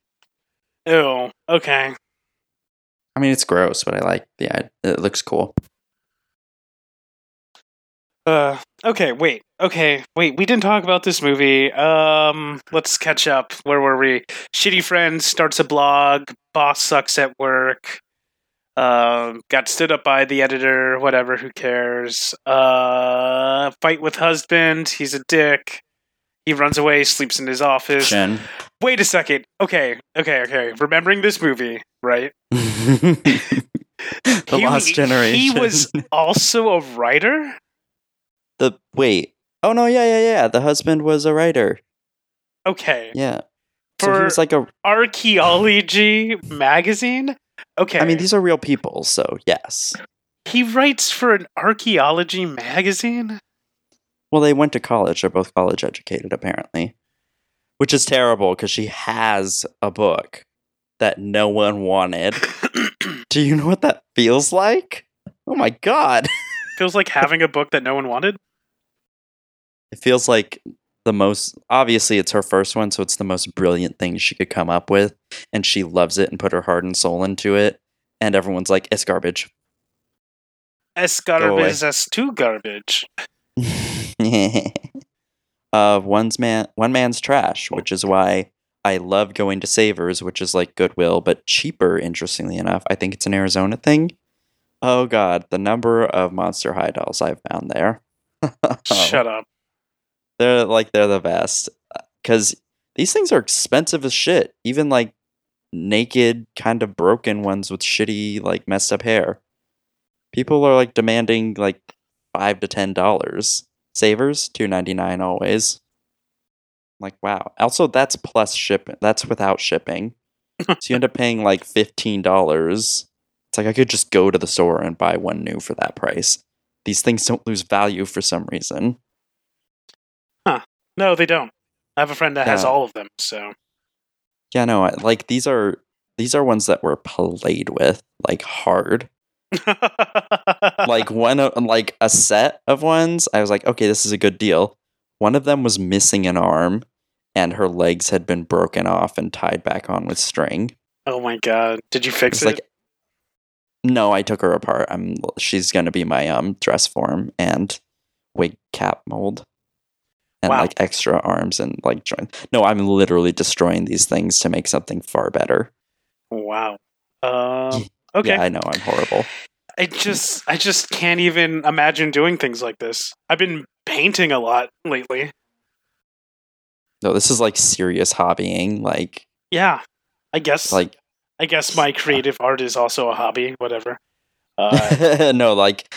Ew. Okay. I mean, it's gross, but I like. Yeah, it looks cool. Uh. Okay. Wait. Okay. Wait. We didn't talk about this movie. Um. Let's catch up. Where were we? Shitty friend starts a blog. Boss sucks at work. Um. Got stood up by the editor. Whatever. Who cares? Uh. Fight with husband. He's a dick. He runs away. Sleeps in his office. Jen. Wait a second. Okay. Okay. Okay. Remembering this movie, right? <laughs> the He- Lost Generation. He was <laughs> also a writer. the wait. Oh no! Yeah, yeah, yeah. The husband was a writer. Okay. Yeah. so he was like a. archaeology magazine. Okay. I mean, these are real people, so yes. he writes for an archaeology magazine. Well, they went to college. They're both college educated, apparently. Which is terrible because she has a book that no one wanted. <coughs> Do you know what that feels like? Oh my god. <laughs> Feels like having a book that no one wanted. It feels like the most obviously it's her first one, so it's the most brilliant thing she could come up with. And she loves it and put her heart and soul into it. And everyone's like, it's garbage. S away. garbage, S two garbage. <laughs> uh one's man one man's trash, which is why I love going to Savers, which is like Goodwill, but cheaper, interestingly enough. I think it's an Arizona thing. Oh god, the number of monster high dolls I've found there. <laughs> Shut up. They're like they're the best. Cause these things are expensive as shit. Even like naked, kind of broken ones with shitty, like messed up hair. People are like demanding like five to ten dollars. Savers, two ninety nine always. Like wow. Also that's plus shipping. That's without shipping. so you end up paying like fifteen dollars. It's like I could just go to the store and buy one new for that price. These things don't lose value for some reason. No, they don't. I have a friend that has all of them. So Yeah, no, I- like these are these are ones that were played with like hard. <laughs> Like one of like a set of ones, I was like, okay, this is a good deal. One of them was missing an arm and her legs had been broken off and tied back on with string. oh my god, did you fix it? like no, I took her apart. I'm she's gonna be my um dress form and wig cap mold. And Wow. like extra arms and like joint. No, I'm literally destroying these things to make something far better. wow. Um, okay. Yeah, I know I'm horrible. I just I just can't even imagine doing things like this. I've been painting a lot lately. No, this is like serious hobbying. Like, Yeah. I guess like I guess my <laughs> creative art is also a hobby, whatever. Uh, <laughs> no, like,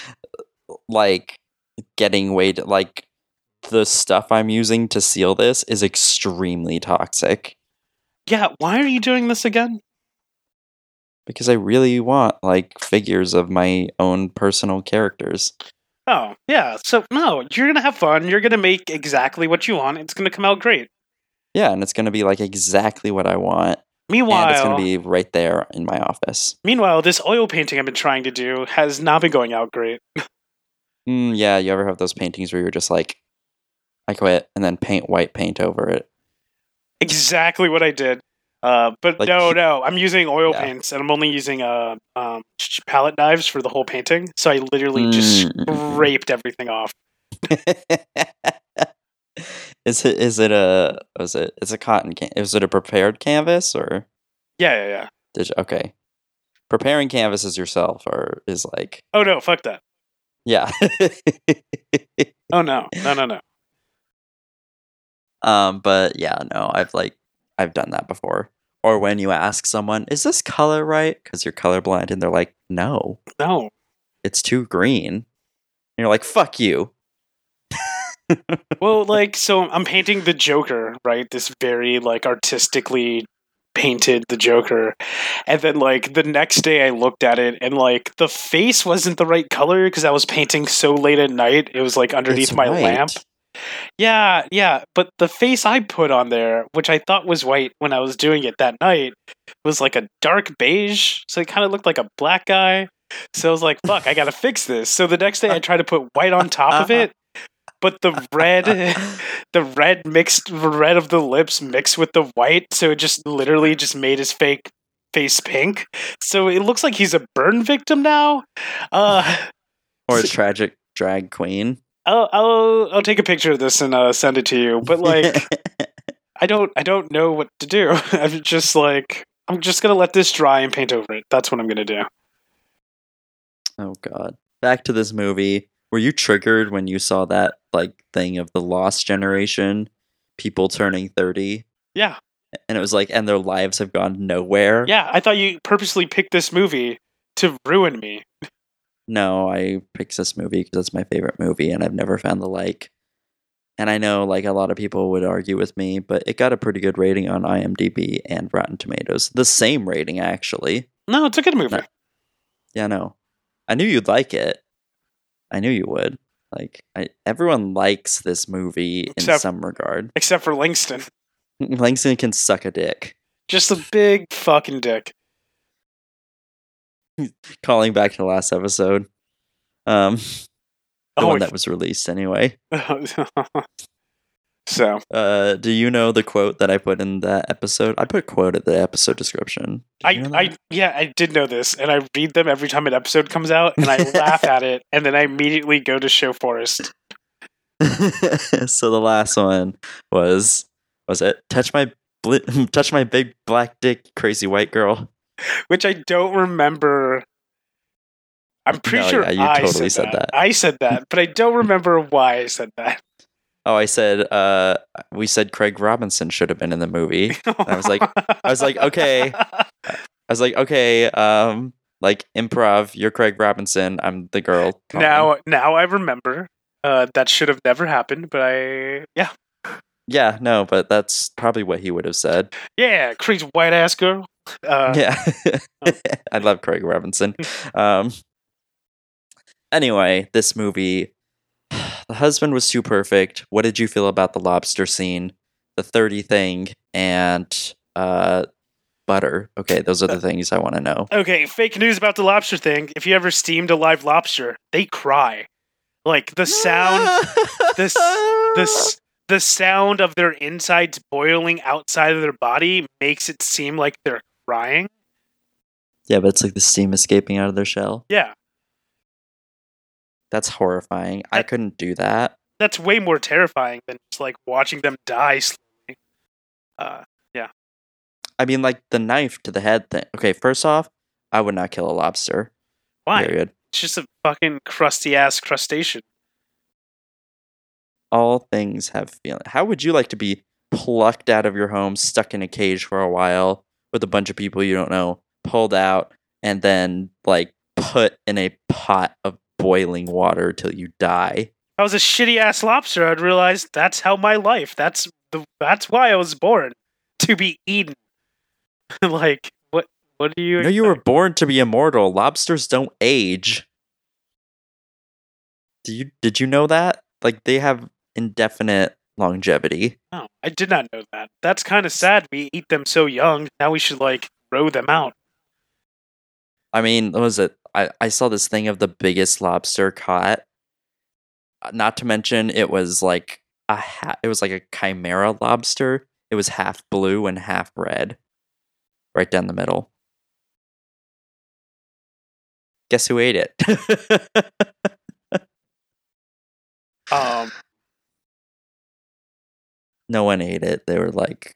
like getting way to like the stuff I'm using to seal this is extremely toxic. Yeah, why are you doing this again? because I really want like figures of my own personal characters. Oh, yeah. So, no, you're going to have fun. You're going to make exactly what you want. It's going to come out great. Yeah, and it's going to be like exactly what I want. Meanwhile, and it's going to be right there in my office. meanwhile, this oil painting I've been trying to do has not been going out great. <laughs> Mm, yeah, you ever have those paintings where you're just like, I quit, and then paint white paint over it? exactly what I did. Uh, but Like- no, no, I'm using oil Yeah. paints, and I'm only using uh, um, palette knives for the whole painting. So I literally just Mm. scraped everything off. <laughs> is it is it a was it it's a cotton can is it a prepared canvas or Yeah, yeah, yeah. did you, okay preparing canvases yourself or is like Oh no, fuck that. yeah <laughs> Oh no, no, no, no. Um but yeah no I've like I've done that before or when you ask someone is this color right because you're colorblind and they're like no No. it's too green and you're like fuck you Well, <laughs> like, so I'm painting the Joker, right? This very like artistically painted the Joker, and then like the next day I looked at it and like the face wasn't the right color because I was painting so late at night. It was like underneath It's my lamp. Yeah, yeah, but the face I put on there, which I thought was white when I was doing it that night, was like a dark beige. So it kind of looked like a black guy. So I was like, fuck, I gotta fix this. So the next day I tried to put white on top of it, but the red <laughs> the red mixed red of the lips mixed with the white, so it just literally just made his fake face pink. So it looks like he's a burn victim now. Uh or a So- tragic drag queen I'll I'll I'll take a picture of this and uh, send it to you. But like <laughs> I don't I don't know what to do. <laughs> I'm just like I'm just gonna let this dry and paint over it. That's what I'm gonna do. Oh god. Back to this movie. Were you triggered when you saw that like thing of the lost generation, people turning 30? Yeah. And it was like and their lives have gone nowhere? Yeah, I thought you purposely picked this movie to ruin me. No, I picked this movie because it's my favorite movie and I've never found the like. And I know like a lot of people would argue with me, but it got a pretty good rating on IMDb and Rotten Tomatoes. The same rating actually. No, it's a good movie. No. Yeah, no. I knew you'd like it. I knew you would. Like I, everyone likes this movie in some regard. Except for Langston. <laughs> Langston can suck a dick. Just a big fucking dick. <laughs> Calling back to the last episode. Um the Oh, one that was released anyway. <laughs> so Uh do you know the quote that I put in that episode? I put quote at the episode description. Did I, you know I yeah, I did know this, and I read them every time an episode comes out, and I laugh at it, and then I immediately go to Show Forest. <laughs> so the last one was was it touch my bli- touch my big black dick crazy white girl. Which I don't remember. I'm pretty No, sure yeah, you I totally said, said that. that. I said that, but I don't remember why I said that. Oh, I said uh we said Craig Robinson should have been in the movie. <laughs> I was like- I was like, okay. I was like, okay, um like improv, you're Craig Robinson, I'm the girl. Now, now I remember. Uh, that should have never happened, but I, yeah, Yeah, no, but that's probably what he would have said. yeah, crazy white ass girl. Uh, yeah. <laughs> I love Craig Robinson. <laughs> Um anyway, this movie <sighs> the husband was too perfect. What did you feel about the lobster scene, the 30 thing and uh butter? Okay, those are the things I want to know. Okay, fake news about the lobster thing. If you ever steamed a live lobster, they cry. Like the sound, <laughs> this, this, the sound of their insides boiling outside of their body makes it seem like they're crying. Yeah, but it's like the steam escaping out of their shell. Yeah, That's horrifying. I couldn't do that. that's way more terrifying than just like watching them die slowly. Uh, yeah. I mean like the knife to the head thing. Okay, first off, I would not kill a lobster. why? Period. It's just a fucking crusty ass crustacean. all things have feeling. How would you like to be plucked out of your home, stuck in a cage for a while with a bunch of people you don't know, pulled out, and then like put in a pot of boiling water till you die? If I was a shitty ass lobster, I'd realize that's how my life. That's the. That's why I was born to be eaten. <laughs> like what? What do you? No, you were born to be immortal. Lobsters don't age. Do you did you know that? Like they have indefinite longevity. No, I did not know that. That's kind of sad. We eat them so young. Now we should like throw them out. I mean, what was it? I, I saw this thing of the biggest lobster caught. Uh, Not to mention, it was like a ha- it was like a chimera lobster. It was half blue and half red, right down the middle. Guess who ate it? <laughs> Um, no one ate it. They were like,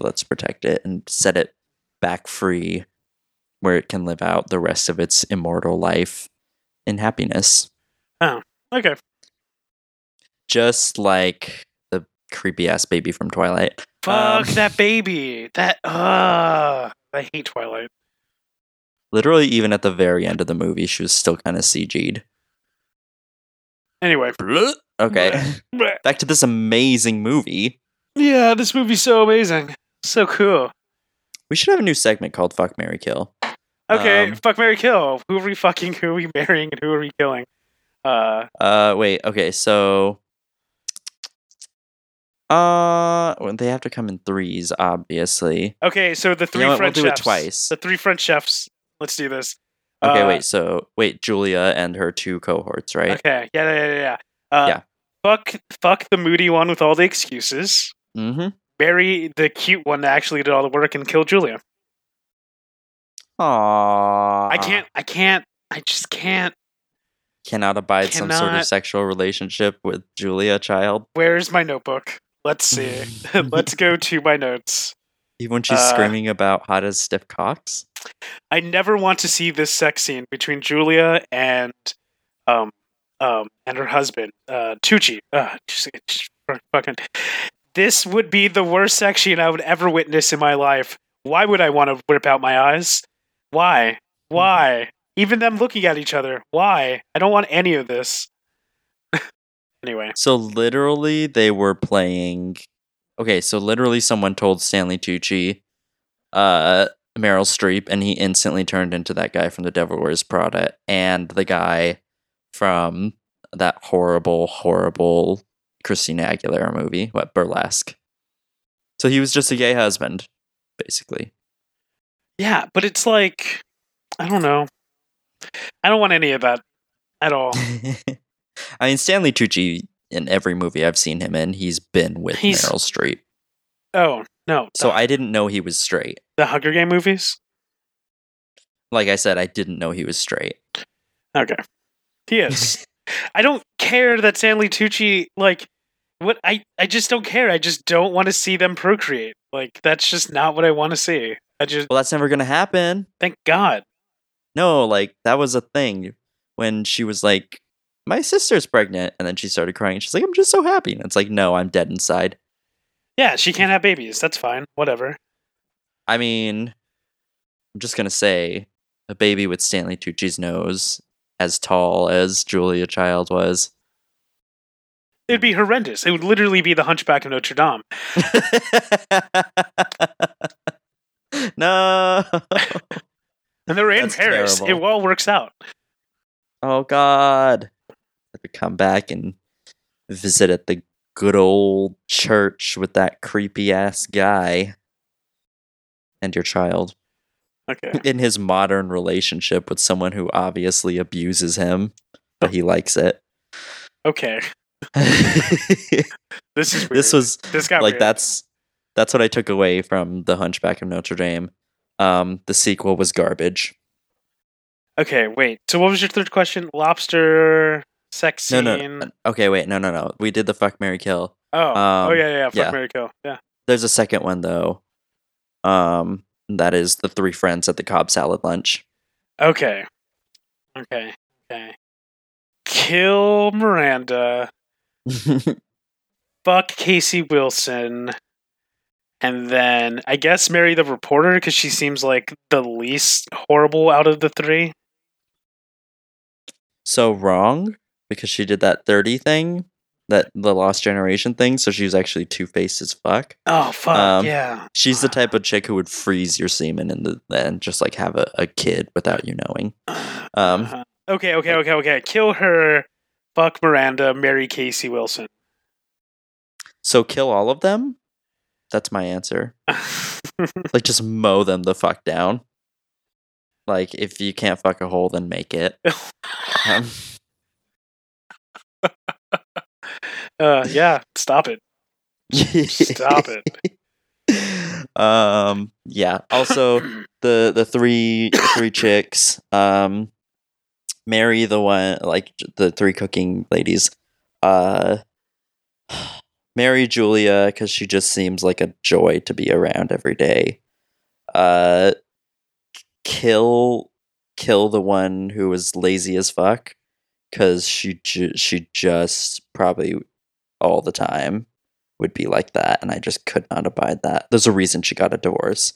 let's protect it and set it back free where it can live out the rest of its immortal life in happiness. Oh, okay. Just like the creepy ass baby from Twilight. Fuck Um, that baby. That uh I hate Twilight. Literally, even at the very end of the movie, she was still kind of CG'd. Anyway. Okay, back to this amazing movie. Yeah, this movie's so amazing. So cool. We should have a new segment called Fuck Mary Kill. Okay, Um, fuck Mary Kill. Who are we fucking, who are we marrying, and who are we killing? Uh Uh, wait. Okay, so, uh, well, they have to come in threes, obviously. okay, so the three know what, we'll French do it chefs. twice. The three French chefs. Let's do this. Okay, Uh, wait. So, wait, Julia and her two cohorts, right? Okay, yeah, yeah, yeah, yeah. Uh, Yeah. Fuck, fuck the moody one with all the excuses. Mm-hmm. Marry the cute one that actually did all the work and kill Julia. Aww. I can't. I can't. I just can't. Cannot abide some sort of sexual relationship with Julia Child, Where's my notebook? Let's see. <laughs> <laughs> Let's go to my notes. Even when she's Uh, screaming about hot as stiff cocks. I never want to see this sex scene between Julia and um um and her husband, uh Tucci. Uh, fucking. This would be the worst sex scene I would ever witness in my life. Why would I want to rip out my eyes? Why? Why? Even them looking at each other. Why? I don't want any of this. <laughs> anyway, So literally, they were playing. Okay, so literally, someone told Stanley Tucci, uh, Meryl Streep, and he instantly turned into that guy from The Devil Wears Prada and the guy from that horrible, horrible Christina Aguilera movie, what Burlesque. So he was just a gay husband, basically. yeah, but it's like I don't know. I don't want any of that at all. <laughs> I mean, Stanley Tucci in every movie I've seen him in, he's been with He's- Meryl Streep. Oh no! So I didn't know he was straight. the Hunger Game movies. Like I said, I didn't know he was straight. Okay. He <laughs> is. I don't care that Stanley Tucci like what I I just don't care. I just don't want to see them procreate. Like that's just not what I want to see. I just Well, that's never gonna happen. thank God. No, like that was a thing when she was like, "My sister's pregnant," and then she started crying. She's like, "I'm just so happy," and it's like, "No, I'm dead inside." Yeah, she can't have babies. That's fine. Whatever. I mean, I'm just gonna say, a baby with Stanley Tucci's nose as tall as Julia Child was. It'd be horrendous. It would literally be the Hunchback of Notre Dame. <laughs> no. And they're in That's Paris. terrible. It all works out. Oh God. Come back and visit at the good old church with that creepy ass guy and your child Okay. <laughs> in his modern relationship with someone who obviously abuses him, but he likes it. Okay. <laughs> This is weird. this was this got like weird. that's that's what I took away from the Hunchback of Notre Dame. Um, the sequel was garbage. Okay, wait. So what was your third question? Lobster sex No, scene. no, no. Okay, wait, no, no, no. We did the fuck Mary Kill. Oh, oh Um, yeah, yeah, yeah. Fuck yeah. Mary Kill. Yeah. There's a second one though. Um, that is the three friends at the Cobb salad lunch. Okay. Okay. Okay. Kill Miranda. <laughs> Fuck Casey Wilson. And then I guess marry the reporter because she seems like the least horrible out of the three. so wrong because she did that 30 thing. that the Lost Generation thing. So she was actually two faced as fuck. Oh fuck Um, yeah. She's the type of chick who would freeze your semen the and just like have a, a kid without you knowing. Um, Uh-huh. Okay, okay, okay, okay. Kill her. Fuck Miranda. Marry Casey Wilson. so kill all of them. That's my answer. <laughs> Like just mow them the fuck down. Like if you can't fuck a hole, then make it. <laughs> Um, uh, yeah. Stop it. Stop it. <laughs> Um. Yeah. Also, the the three three chicks. Um. Marry the one like the three cooking ladies. Uh. Marry Julia because she just seems like a joy to be around every day. Uh. Kill, kill the one who was lazy as fuck because she ju- she just probably all the time would be like that, and I just could not abide that. There's a reason she got a divorce.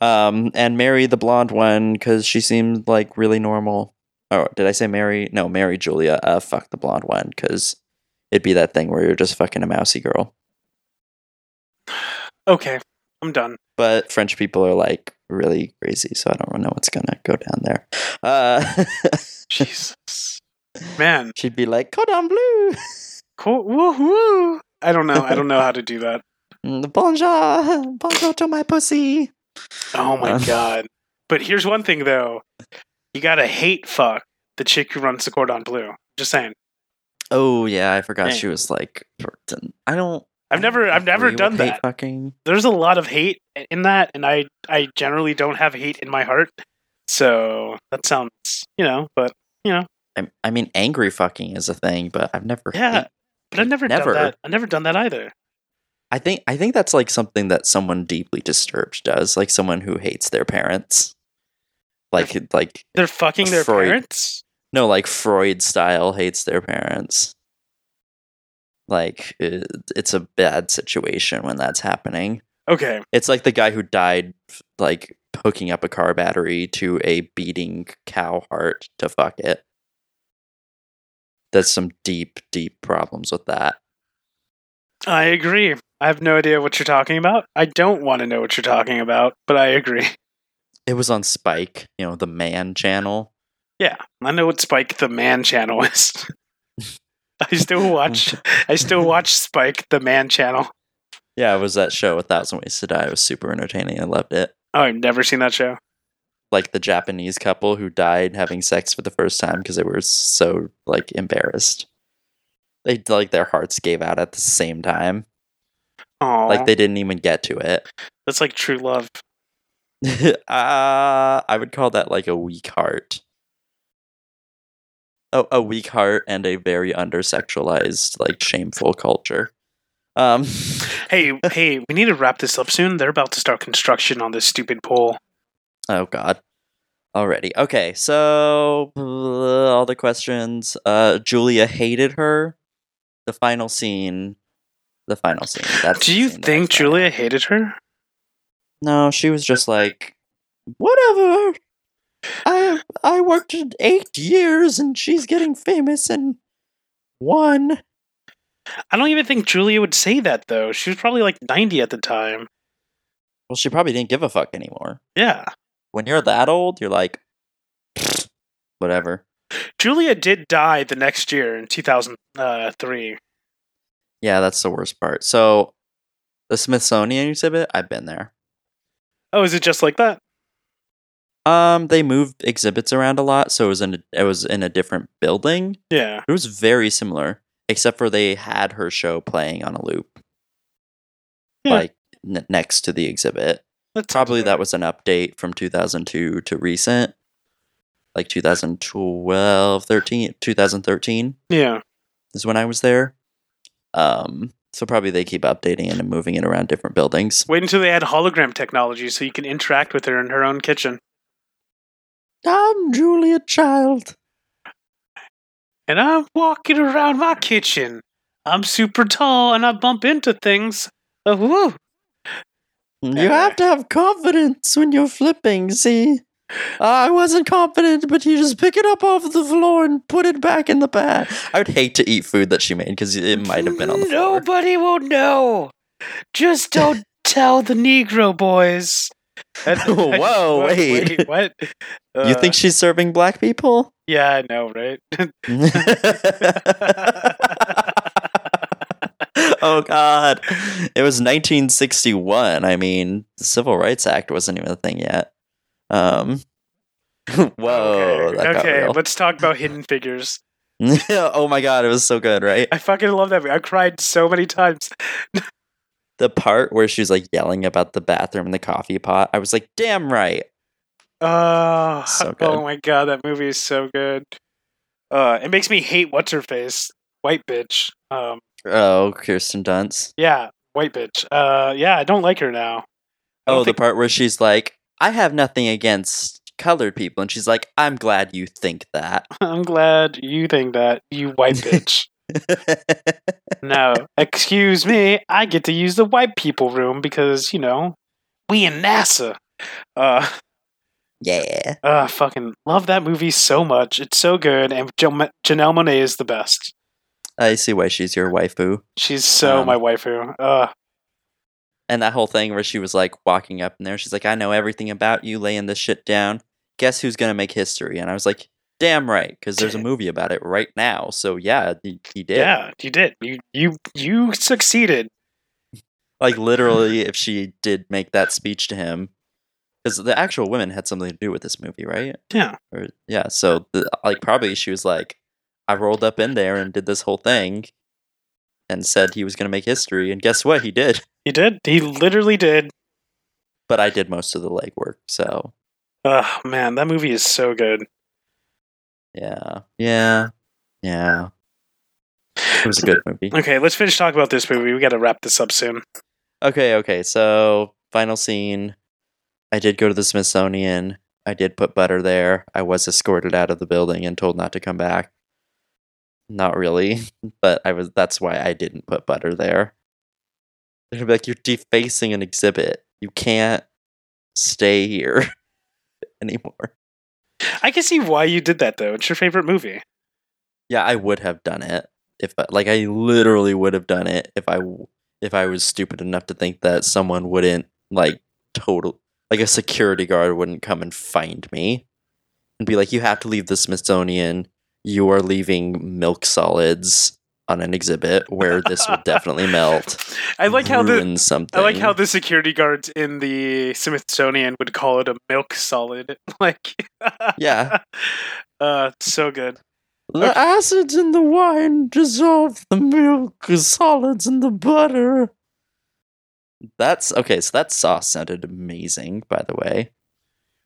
Um, and marry the blonde one because she seemed like really normal. Oh, did I say Mary? No, marry Julia. Uh, fuck the blonde one because it'd be that thing where you're just fucking a mousy girl. Okay, I'm done. But French people are like really crazy, so I don't know what's gonna go down there. Uh, <laughs> Jesus, man. she'd be like cordon bleu, <laughs> Cool. Woo woo. I don't know. I don't know how to do that. <laughs> Mm, bonjour, bonjour to my pussy. Oh my Um, god. But here's one thing though. You gotta hate fuck the chick who runs the cordon bleu. Just saying. Oh yeah, I forgot Yeah. she was like. I don't. I've never I've never done that. Fucking. There's a lot of hate in that, and I I generally don't have hate in my heart. So that sounds you know, but you know, I, I mean, angry fucking is a thing, but I've never. Yeah. But I've never, Never. done that. I've never done that either. I think I think that's like something that someone deeply disturbed does, like someone who hates their parents. Like like They're fucking their Freud. parents. no, like Freud style hates their parents. Like it, it's a bad situation when that's happening. Okay. It's like the guy who died like hooking up a car battery to a beating cow heart to fuck it. There's some deep, deep problems with that. I agree. I have no idea what you're talking about. I don't want to know what you're talking about, but I agree. <laughs> It was on Spike, you know, the man channel. Yeah, I know what Spike the Man channel <laughs> is. <laughs> I still watch. I still watch Spike the Man channel. Yeah, it was that show, A Thousand Ways to Die. It was super entertaining. I loved it. Oh, I've never seen that show. Like the Japanese couple who died having sex for the first time because they were so like embarrassed. They like their hearts gave out at the same time. Oh, Like they didn't even get to it. that's like true love. <laughs> uh, I would call that like a weak heart. Oh, a weak heart and a very undersexualized, like shameful culture. Um, <laughs> Hey, hey, we need to wrap this up soon. They're about to start construction on this stupid pole. Oh God, already. Okay, so uh, all the questions. Uh, Julia hated her. The final scene. The final scene. That's Do you think. Julia hated her? No, she was just like, whatever. I I worked eight years and she's getting famous in one. I don't even think Julia would say that though. She was probably like 90 at the time. Well, she probably didn't give a fuck anymore. Yeah. When you're that old, you're like, whatever. Julia did die the next year in 2003. Yeah, that's the worst part. So, the Smithsonian exhibit, I've been there. Oh, is it just like that? Um, they moved exhibits around a lot, so it was in a, it was in a different building. Yeah. It was very similar, except for they had her show playing on a loop, Yeah. like n- next to the exhibit. That's Probably that was an update from 2002 to recent, like 2012, 13, 2013 Yeah. is when I was there. Um, so probably they keep updating it and moving it around different buildings. Wait until they add hologram technology so you can interact with her in her own kitchen. I'm Julia Child. And I'm walking around my kitchen. I'm super tall and I bump into things. Oh, woo. You have to have confidence when you're flipping, see? I wasn't confident, but you just pick it up off the floor and put it back in the bag. I would hate to eat food that she made because it might have been on the floor. Nobody will know. Just don't <laughs> tell the Negro boys. And- <laughs> Whoa, What- wait. <laughs> what? you Uh, think she's serving black people? Yeah, I know, right? <laughs> oh God! It was 1961. I mean, the Civil Rights Act wasn't even a thing yet. Um. <laughs> Whoa! okay, okay let's talk about Hidden Figures. <laughs> oh my God! It was so good, right? I fucking love that movie. I cried so many times. The part where she's like yelling about the bathroom and the coffee pot. I was like, damn right. Oh, So oh my god, that movie is so good. Uh, it makes me hate what's her face, white bitch. Um, Oh, Kirsten Dunst. yeah, white bitch. Uh, yeah, I don't like her now. Oh, the think- part where she's like, I have nothing against colored people. And she's like, I'm glad you think that. <laughs> I'm glad you think that, you white <laughs> bitch. no, excuse me, I get to use the white people room because you know we in NASA. Uh, yeah. uh, fucking love that movie so much. It's so good, and Janelle Monáe is the best. I see why she's your waifu. She's so Um, my waifu. Uh, And that whole thing where she was like walking up in there, she's like, I know everything about you, laying this shit down. Guess who's going to make history? And I was like, damn right, because there's a movie about it right now. So yeah, he, he did. yeah, you did. You you you succeeded. Like literally, if she did make that speech to him, because the actual women had something to do with this movie, right? Yeah. Or, yeah. So the, like probably she was like, I rolled up in there and did this whole thing, and said he was going to make history, and guess what? He did. <laughs> He did. He literally did. But I did most of the legwork. So Oh man, that movie is so good. yeah, yeah, yeah. It was a good movie. Okay, let's finish talking about this movie. We got to wrap this up soon. Okay, okay. So final scene. I did go to the Smithsonian. I did put butter there. I was escorted out of the building and told not to come back. Not really, <laughs> but I was. That's why I didn't put butter there. They're like, you're defacing an exhibit. You can't stay here <laughs> anymore. I can see why you did that though. It's your favorite movie. Yeah, I would have done it if, uh, like, I literally would have done it if I if I was stupid enough to think that someone wouldn't like total, like a security guard wouldn't come and find me and be like, "You have to leave the Smithsonian. You are leaving milk solids on an exhibit where this will <laughs> definitely melt. I like how the something. I like how the security guards in the Smithsonian would call it a milk solid. <laughs> Like, yeah, <laughs> uh, so good. the acids in the wine dissolve the milk solids in the butter. That's okay. So that sauce sounded amazing, by the way.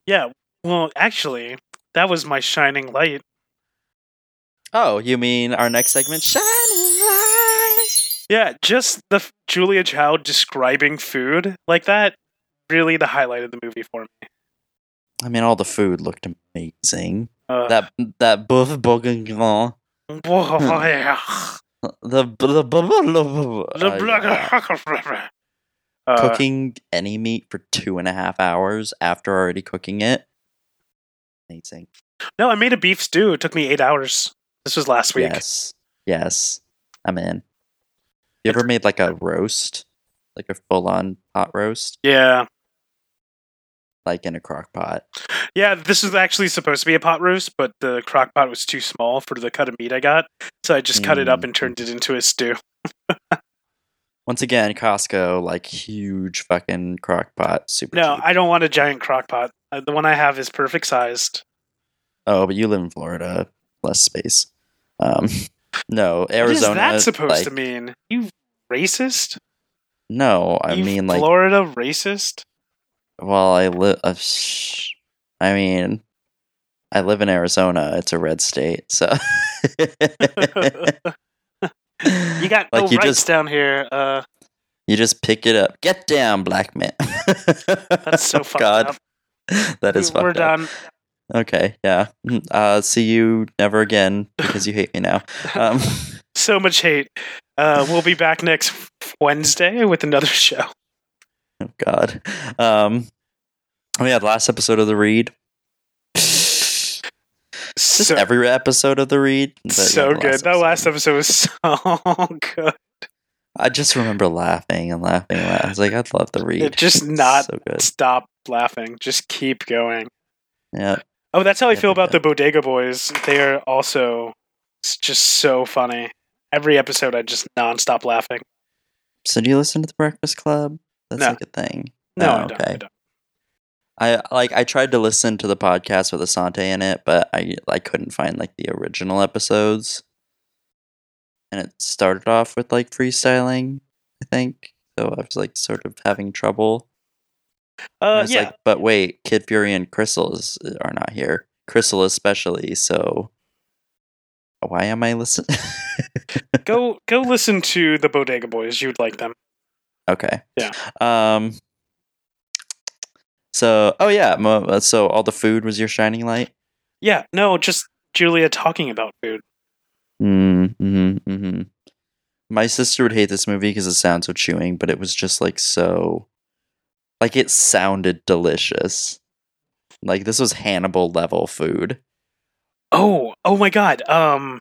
Yeah. Well, actually, that was my shining light. Oh, you mean our next segment, shining light? Yeah, just the f- Julia Child describing food like that. Really, the highlight of the movie for me. I mean, all the food looked amazing. Uh, That that boeuf bourguignon, whoa, <laughs> yeah. the the, the, Uh, cooking any meat for two and a half hours after already cooking it. Amazing. No, I made a beef stew. It took me eight hours. This was last week. Yes, yes, I'm in. You ever made like a roast, like a full-on pot roast, Yeah. like in a crock pot? Yeah, this was actually supposed to be a pot roast, but the crock pot was too small for the cut of meat I got. So I just cut it up Mm. and turned it into a stew. <laughs> Once again, Costco, like huge fucking crock pot, super. No, cheap. I don't want a giant crock pot. Uh, The one I have is perfect sized. Oh, but you live in Florida, less space. Um, <laughs> no, Arizona. what is that supposed like, to mean? You racist? No, I you mean like. Florida racist? Well, I live. Uh, sh- I mean, I live in Arizona. It's a red state, so. <laughs> You got <laughs> like no you rights just down here. Uh, you just pick it up. Get down, black man. that's so fucked God. up. That is We- We're up. done. Okay, yeah. Mm, Uh, see you never again because you hate me now. <laughs> Um, <laughs> So much hate. Uh, we'll be back next Wednesday with another <laughs> show. oh God. Um, oh yeah, the last episode of the read. Just so, every episode of the read. but yeah, so the good. that last episode. was so good. I just remember laughing and laughing. And laughing. I was like, I'd love to read. It just not so good. stop laughing. Just keep going. Yeah. Oh, that's how I feel about the <laughs> Bodega Boys. They are also just so funny. Every episode, I just nonstop laughing. So do you listen to the Breakfast Club? That's No. like a thing. No, Oh, I don't. I okay. don't. I like I tried to listen to the podcast with Asante in it, but I I couldn't find like the original episodes. And it started off with like freestyling, I think. So I was like sort of having trouble. Uh, yeah. like, but wait, Kid Fury and Crissle are not here. Crissle especially, so why am I listening? <laughs> go go listen to the Bodega Boys. You'd like them. Okay. Yeah. Um. So, oh yeah, uh, so all the food was your shining light. Yeah. No, just Julia talking about food. Mm, mm-hmm, mm-hmm. My sister would hate this movie because it sounds so chewing, but it was just like so, like it sounded delicious. Like this was Hannibal level food. Oh, oh my God. Um,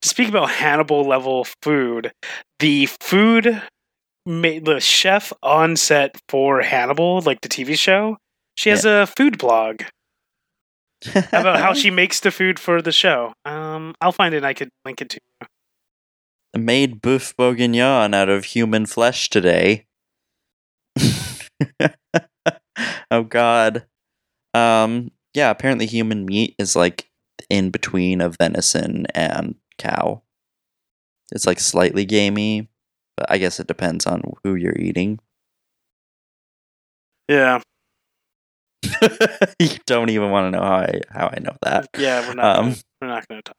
speak about Hannibal level food. The food made the chef on set for Hannibal, like the TV show. She has a food blog about how <laughs> she makes the food for the show. Um, I'll find it. and I could link it to. you. made boeuf bourguignon out of human flesh today. <laughs> oh god. Um yeah, apparently human meat is like in between of venison and cow. It's like slightly gamey, but I guess it depends on who you're eating. Yeah, <laughs> you don't even want to know how I how I know that. yeah. We're not. Um, gonna, we're not going to talk.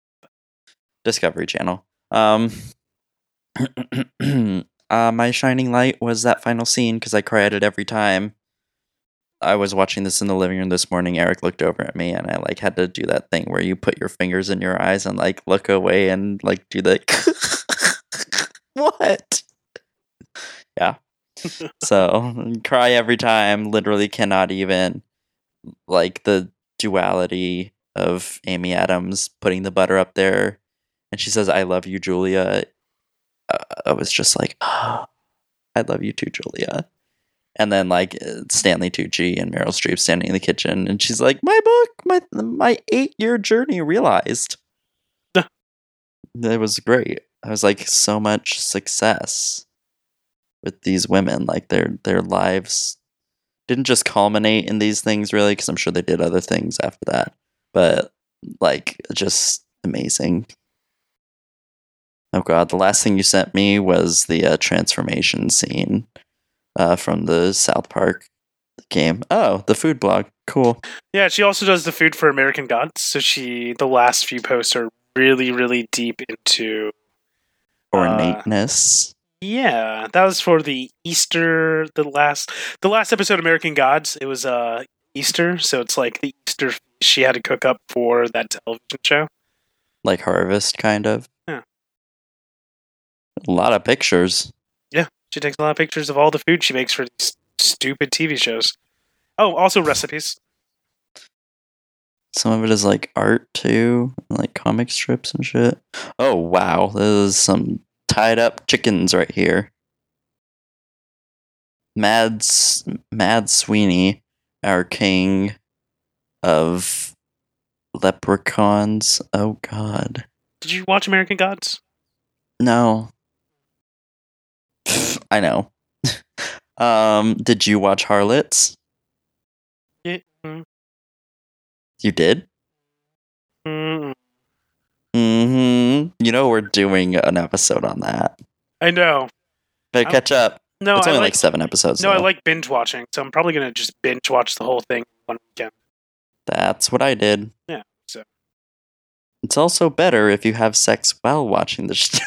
Discovery Channel. Um, <clears throat> <coughs> uh, my shining light was that final scene because I cry at it every time. I was watching this in the living room this morning. Eric looked over at me, and I like had to do that thing where you put your fingers in your eyes and like look away and like do the <laughs> what? Yeah. <laughs> so cry every time. Literally cannot even like the duality of Amy Adams putting the butter up there and she says, I love you, Julia. Uh, I was just like, oh, I love you too, Julia. And then like uh, Stanley Tucci and Meryl Streep standing in the kitchen, and she's like, "My book, my my eight year journey realized." it was great. I was like, so much success with these women. Like their their lives didn't just culminate in these things, really, because I'm sure they did other things after that. But like, just amazing. Oh god, the last thing you sent me was the uh, transformation scene uh, from the South Park game. Oh, the food blog. Cool. Yeah, she also does the food for American Gods. So she, the last few posts are really, really deep into. Uh, Ornateness. Yeah, that was for the Easter, the last, the last episode of American Gods. It was uh Easter, so it's like the Easter she had to cook up for that television show. like Harvest, kind of. Yeah. A lot of pictures. Yeah, she takes a lot of pictures of all the food she makes for these stupid TV shows. Oh, also recipes. Some of it is like art too, like comic strips and shit. Oh wow, there's some tied up chickens right here. Mad S- Mad Sweeney, our king of leprechauns. Oh god, Did you watch American Gods? no. I know. um, did you watch Harlots? Yeah. mm, You did. mm, Mm-hmm. You know we're doing an episode on that. I know. Better catch up. No, it's only like, like seven episodes. no, I like binge watching, so I'm probably gonna just binge watch the whole thing one weekend. That's what I did. Yeah, so. It's also better if you have sex while watching the. Sh-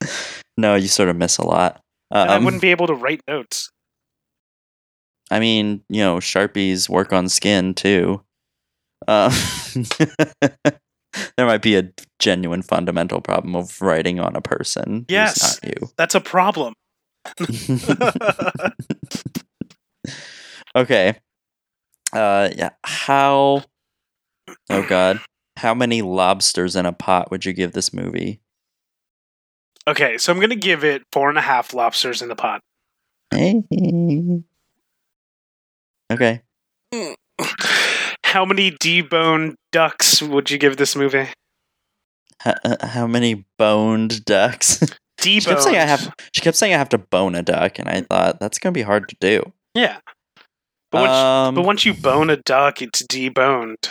<laughs> no, you sort of miss a lot. And I Um, wouldn't be able to write notes. I mean, you know, sharpies work on skin too. Uh, <laughs> there might be a genuine fundamental problem of writing on a person. Yes. not you. That's a problem. <laughs> okay. Uh, yeah. How Oh God. How many lobsters in a pot would you give this movie? Okay, so I'm gonna give it four and a half lobsters in the pot. <laughs> Okay. How many deboned ducks would you give this movie? H- uh, how many boned ducks? Deboned. <laughs> she kept saying I have. She kept saying I have to bone a duck, and I thought that's gonna be hard to do. Yeah. But once, Um, but once you bone a duck, it's deboned.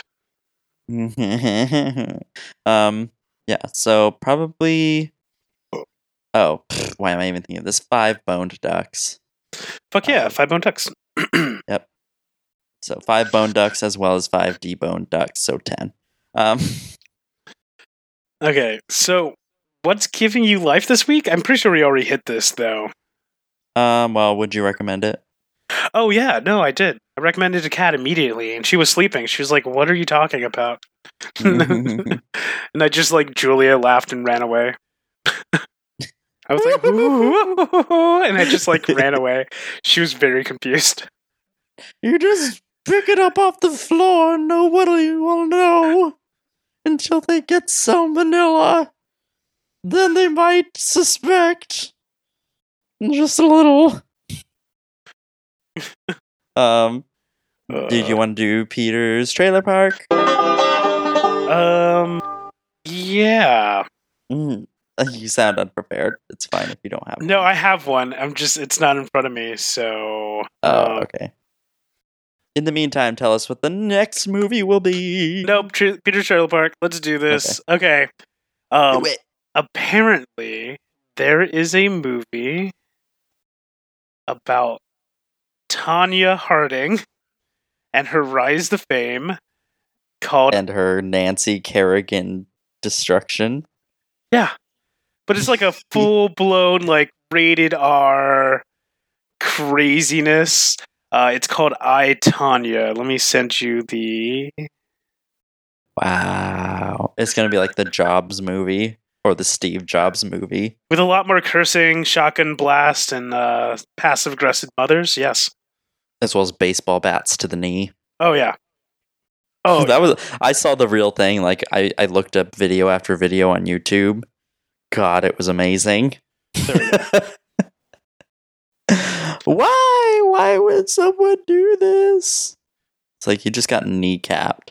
<laughs> um. Yeah. So probably. Oh, why am I even thinking of this? Five boned ducks. Fuck yeah, Um, five bone ducks. <clears throat> Yep. So five bone ducks as well as five deboned ducks. So ten. Um. Okay, so what's giving you life this week? I'm pretty sure we already hit this though. Um. Well, would you recommend it? Oh yeah, no, I did. I recommended a cat immediately, and she was sleeping. She was like, "What are you talking about?" <laughs> <laughs> and I just like Julia laughed and ran away. <laughs> I was like, "Ooh," and I just like <laughs> ran away. She was very confused. You just pick it up off the floor and nobody will know until they get some vanilla. Then they might suspect. Just a little. <laughs> um, did you Uh, want to do Peter's trailer park? Um, yeah. Mm, <laughs> you sound unprepared. It's fine if you don't have one. No, one. I have one. I'm just it's not in front of me, so Oh, uh, okay. In the meantime, tell us what the next movie will be. Nope, Tr- Peter Trailer Park. Let's do this. Okay. Um, Do it. apparently there is a movie about Tonya Harding and her rise to fame called And her Nancy Kerrigan destruction. Yeah. But it's like a full blown like rated R craziness. Uh, it's called I Tonya. Let me send you the Wow. It's going to be like the Jobs movie or the Steve Jobs movie. with a lot more cursing, shotgun blast, and uh, passive aggressive mothers. Yes. As well as baseball bats to the knee. Oh yeah. Oh <laughs> that was I saw the real thing. Like I, I looked up video after video on YouTube. God, it was amazing. <laughs> Why? Why would someone do this? It's like you just got kneecapped.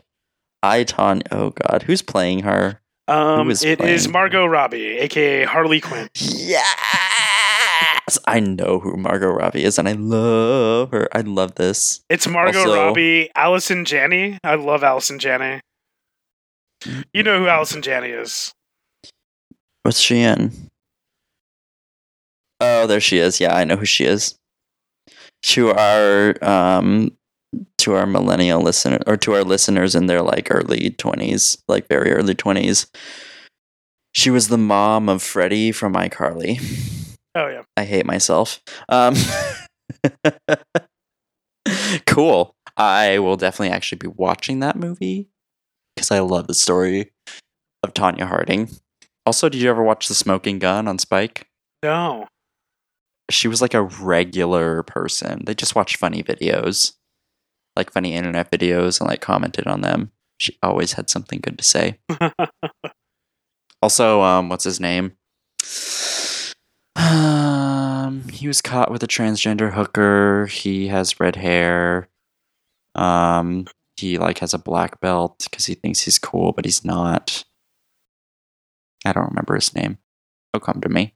I Tonya. Oh God, who's playing her? um, is it is playing? Margot Robbie, aka Harley Quinn. Yes, I know who Margot Robbie is, and I love her. I love this. It's Margot Also- Robbie, Allison Janney. I love Allison Janney. You know who Allison Janney is. What's she in? Oh, there she is. Yeah, I know who she is. To our um to our millennial listener or to our listeners in their like early 20s, like very early 20s. She was the mom of Freddie from iCarly. Oh yeah. I hate myself. Um <laughs> Cool. I will definitely actually be watching that movie because I love the story of Tonya Harding. Also, did you ever watch The Smoking Gun on Spike? No. She was like a regular person. They just watched funny videos, like funny internet videos, and like commented on them. She always had something good to say. <laughs> Also, um, what's his name? Um, he was caught with a transgender hooker. He has red hair. Um, he like has a black belt because he thinks he's cool, but he's not. I don't remember his name. He'll come to me.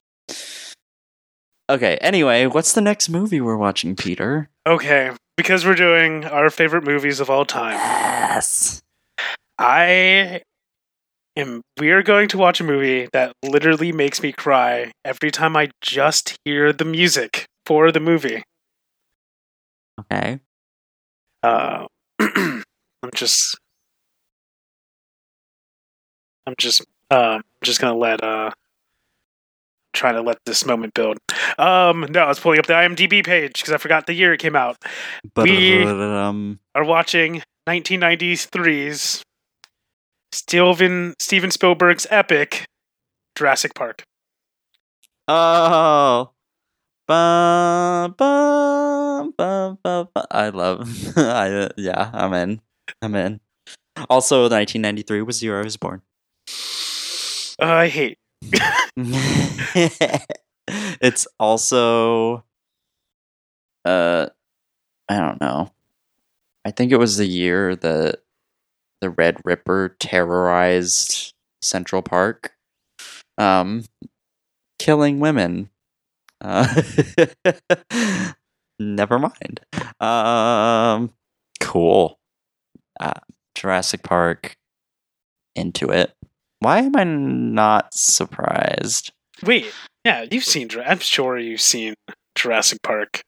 Okay. Anyway, what's the next movie we're watching, Peter? Okay, because we're doing our favorite movies of all time. Yes. I am. We are going to watch a movie that literally makes me cry every time I just hear the music for the movie. Okay. Uh, <clears throat> I'm just. I'm just. Uh, I'm just gonna let. Uh, trying to let this moment build. Um, no, I was pulling up the IMDb page because I forgot the year it came out. But We- um, Are watching 1993's Steven Steven Spielberg's epic Jurassic Park. oh, bum, bum, bum, bum, bum. I love. <laughs> I uh, yeah, I'm in. I'm in. Also, 1993 was the year I was born. Uh, I hate. <laughs> it's also uh I don't know. I think it was the year that the Red Ripper terrorized Central Park. Um killing women. Uh <laughs> never mind. Um cool. Uh, Jurassic Park into it. Why am I not surprised? Wait, yeah, you've seen. I'm sure you've seen Jurassic Park.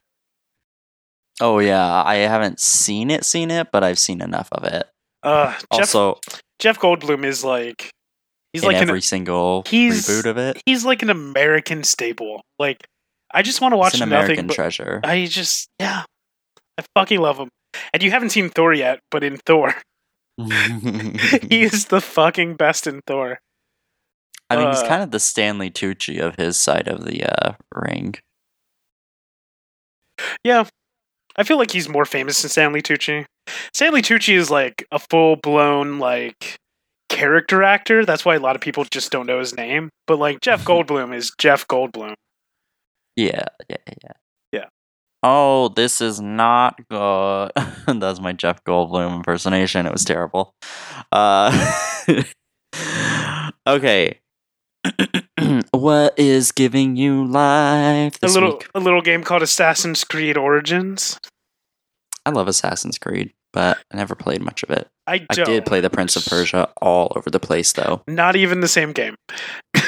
Oh yeah, I haven't seen it, seen it, but I've seen enough of it. Uh, Jeff, Also, Jeff Goldblum is like, he's in like every an, single he's- reboot of it, he's like an American staple. Like, I just want to watch an nothing. American But treasure. I just, yeah, I fucking love him. And you haven't seen Thor yet, but in Thor, <laughs> he is the fucking best in Thor. I mean, he's uh, kind of the Stanley Tucci of his side of the uh, ring. Yeah. I feel like he's more famous than Stanley Tucci. Stanley Tucci is like a full blown like character actor. That's why a lot of people just don't know his name. But like Jeff <laughs> Goldblum is Jeff Goldblum. Yeah, yeah, yeah. Oh, this is not good. <laughs> That's my Jeff Goldblum impersonation. It was terrible. Uh, <laughs> okay. <clears throat> what is giving you life A little week? a little game called Assassin's Creed Origins. I love Assassin's Creed, but I never played much of it. I I did play the Prince of Persia all over the place, though. Not even the same game. <laughs>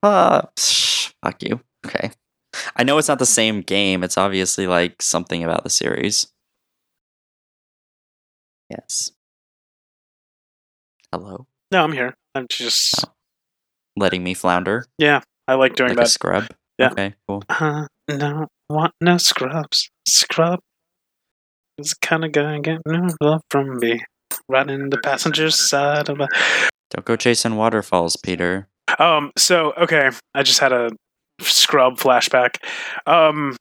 Uh, psh, fuck you. Okay. I know it's not the same game. It's obviously like something about the series. Yes. Hello. No, I'm here. I'm just Letting me flounder yeah. I like doing like that. scrub. Yeah. Okay, cool. Uh, no, want no scrubs. Scrub is the kind of guy get no love from me. Riding in the passenger side of a. Don't go chasing waterfalls, Peter. Um. So okay, I just had a scrub flashback. Um.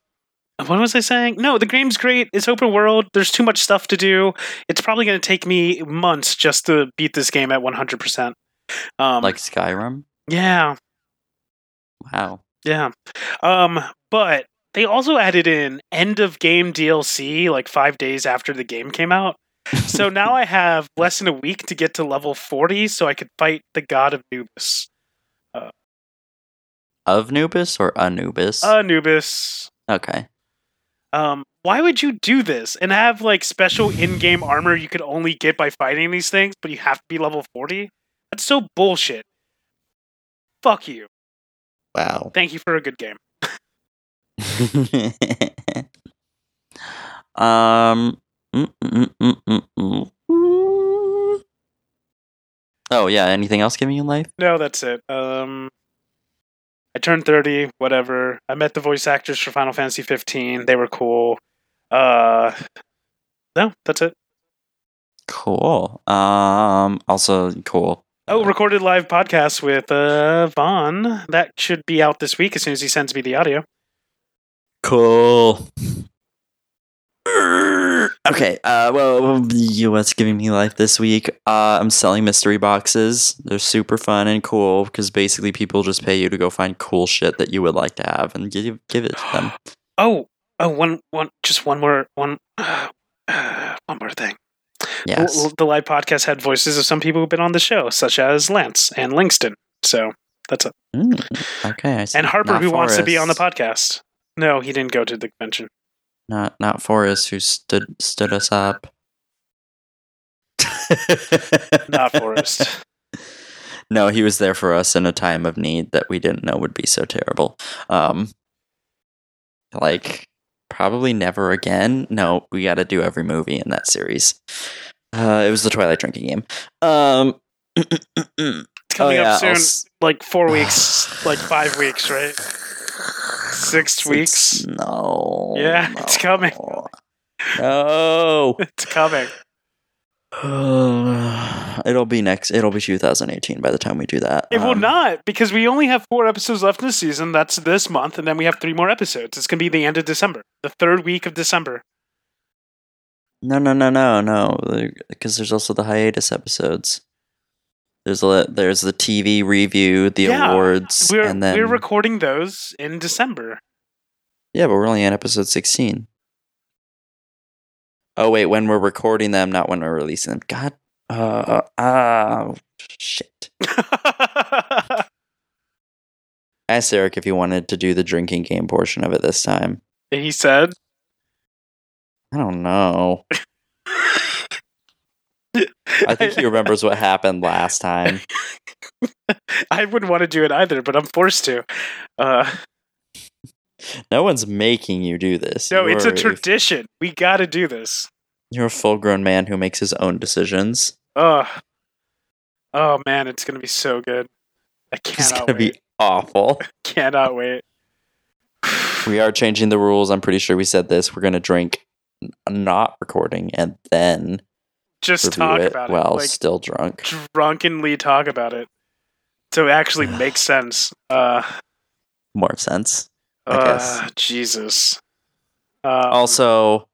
What was I saying? No, the game's great. It's open world. There's too much stuff to do. It's probably going to take me months just to beat this game at 100%. Um, Like Skyrim? yeah, Wow. Yeah. Um, but they also added in end of game DLC like five days after the game came out. So <laughs> now I have less than a week to get to level 40 so I could fight the god of Anubis. Of Nubis or Anubis? Anubis. okay. Um, why would you do this and have like special in game armor you could only get by fighting these things, but you have to be level 40? That's so bullshit. Fuck you. Wow. Thank you for a good game. <laughs> um. mm, mm, mm. Oh yeah. Anything else giving you life? No, that's it. Um, I turned 30, whatever. I met the voice actors for Final Fantasy 15. They were cool. Uh, no, that's it. Cool. Um. Also cool. Oh, recorded live podcast with uh, Vaughn. That should be out this week as soon as he sends me the audio. Cool. Okay. Uh. Well, what's giving me life this week? Uh, I'm selling mystery boxes. They're super fun and cool because basically people just pay you to go find cool shit that you would like to have and give give it to them. <gasps> Oh, oh, one, one, just one more, one, uh, <sighs> one more thing. Yes. The, the live podcast had voices of some people who've been on the show, such as Lance and Langston. So that's it. Mm, okay. I see. And Harper, Not who wants to be on the podcast. No, he didn't go to the convention. Not not Forrest who stood stood us up. <laughs> Not Forrest. <laughs> No, he was there for us in a time of need that we didn't know would be so terrible. Um like probably never again. No, we got to do every movie in that series. Uh it was the Twilight drinking game. Um It's coming Oh, yeah, up soon. S- like four weeks, <sighs> like five weeks, right? Six weeks. No. Yeah, it's coming. <laughs> No. <laughs> It's coming. <sighs> it'll be next. It'll be 2018 by the time we do that. It will Um, not because we only have four episodes left in the season. That's this month, and then we have three more episodes. It's going to be the end of December, the third week of December. No, no, no, no, no. Because there's also the hiatus episodes. There's a there's the TV review, the Yeah, awards, and then we're recording those in December. Yeah, but we're only on episode sixteen. Oh wait, when we're recording them, not when we're releasing them. God, uh, ah, shit. <laughs> I asked Eric if he wanted to do the drinking game portion of it this time. he said. I don't know. I think he remembers what happened last time. <laughs> I wouldn't want to do it either, but I'm forced to. Uh, <laughs> No one's making you do this. no, it's a You're tradition. We got to do this. You're a full grown man who makes his own decisions. Oh, oh man, it's gonna be so good. I It's gonna wait. be awful. <laughs> Cannot wait. We are changing the rules. I'm pretty sure we said this. We're gonna drink not recording and then Just talk it about while it. Like still drunk. drunkenly talk about it. So it actually <sighs> makes sense. Uh, More sense. Uh. Jesus. Um, Also,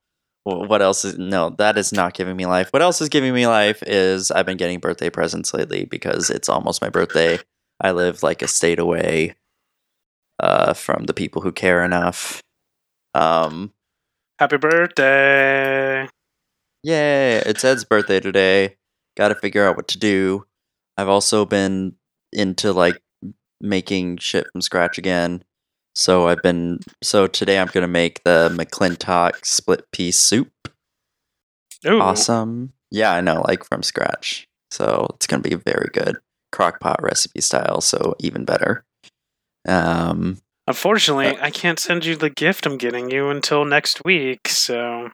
what else is no? That is not giving me life. What else is giving me life is I've been getting birthday presents lately because it's almost my birthday. I live like a state away uh, from the people who care enough. Um, happy birthday. Yay! It's Ed's birthday today. Got to figure out what to do. I've also been into like making shit from scratch again. So I've been so today I'm gonna make the McClintock split pea soup. Ooh. Awesome. Yeah, I know, like from scratch. So it's gonna be very good. Crockpot recipe style, so even better. Um Unfortunately, I can't send you the gift I'm getting you until next week. So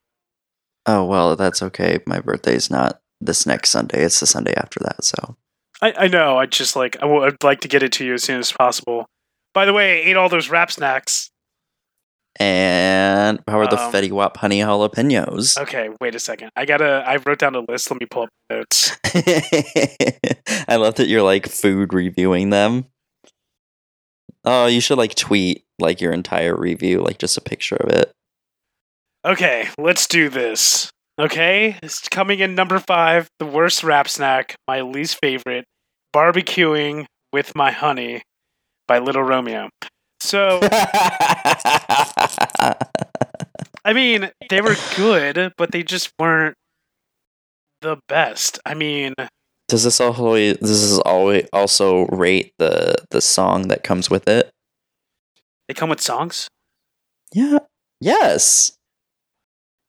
oh well that's okay. My birthday's not this next Sunday, it's the Sunday after that, so I, I know. I just like I would like to get it to you as soon as possible. By the way, I ate all those Rap Snacks. And how are the Um, Fetty Wap honey jalapenos? <laughs> Okay, wait a second. I gotta. I wrote down a list. Let me pull up notes. I love that you're like food reviewing them. Oh, you should like tweet like your entire review, like just a picture of it. Okay, let's do this. Okay, it's coming in number five. The worst Rap Snack, my least favorite, barbecuing with my honey by Little Romeo. So <laughs> I mean, they were good, but they just weren't the best. I mean, Does this always this is always also rate the the song that comes with it? they come with songs. Yeah. Yes.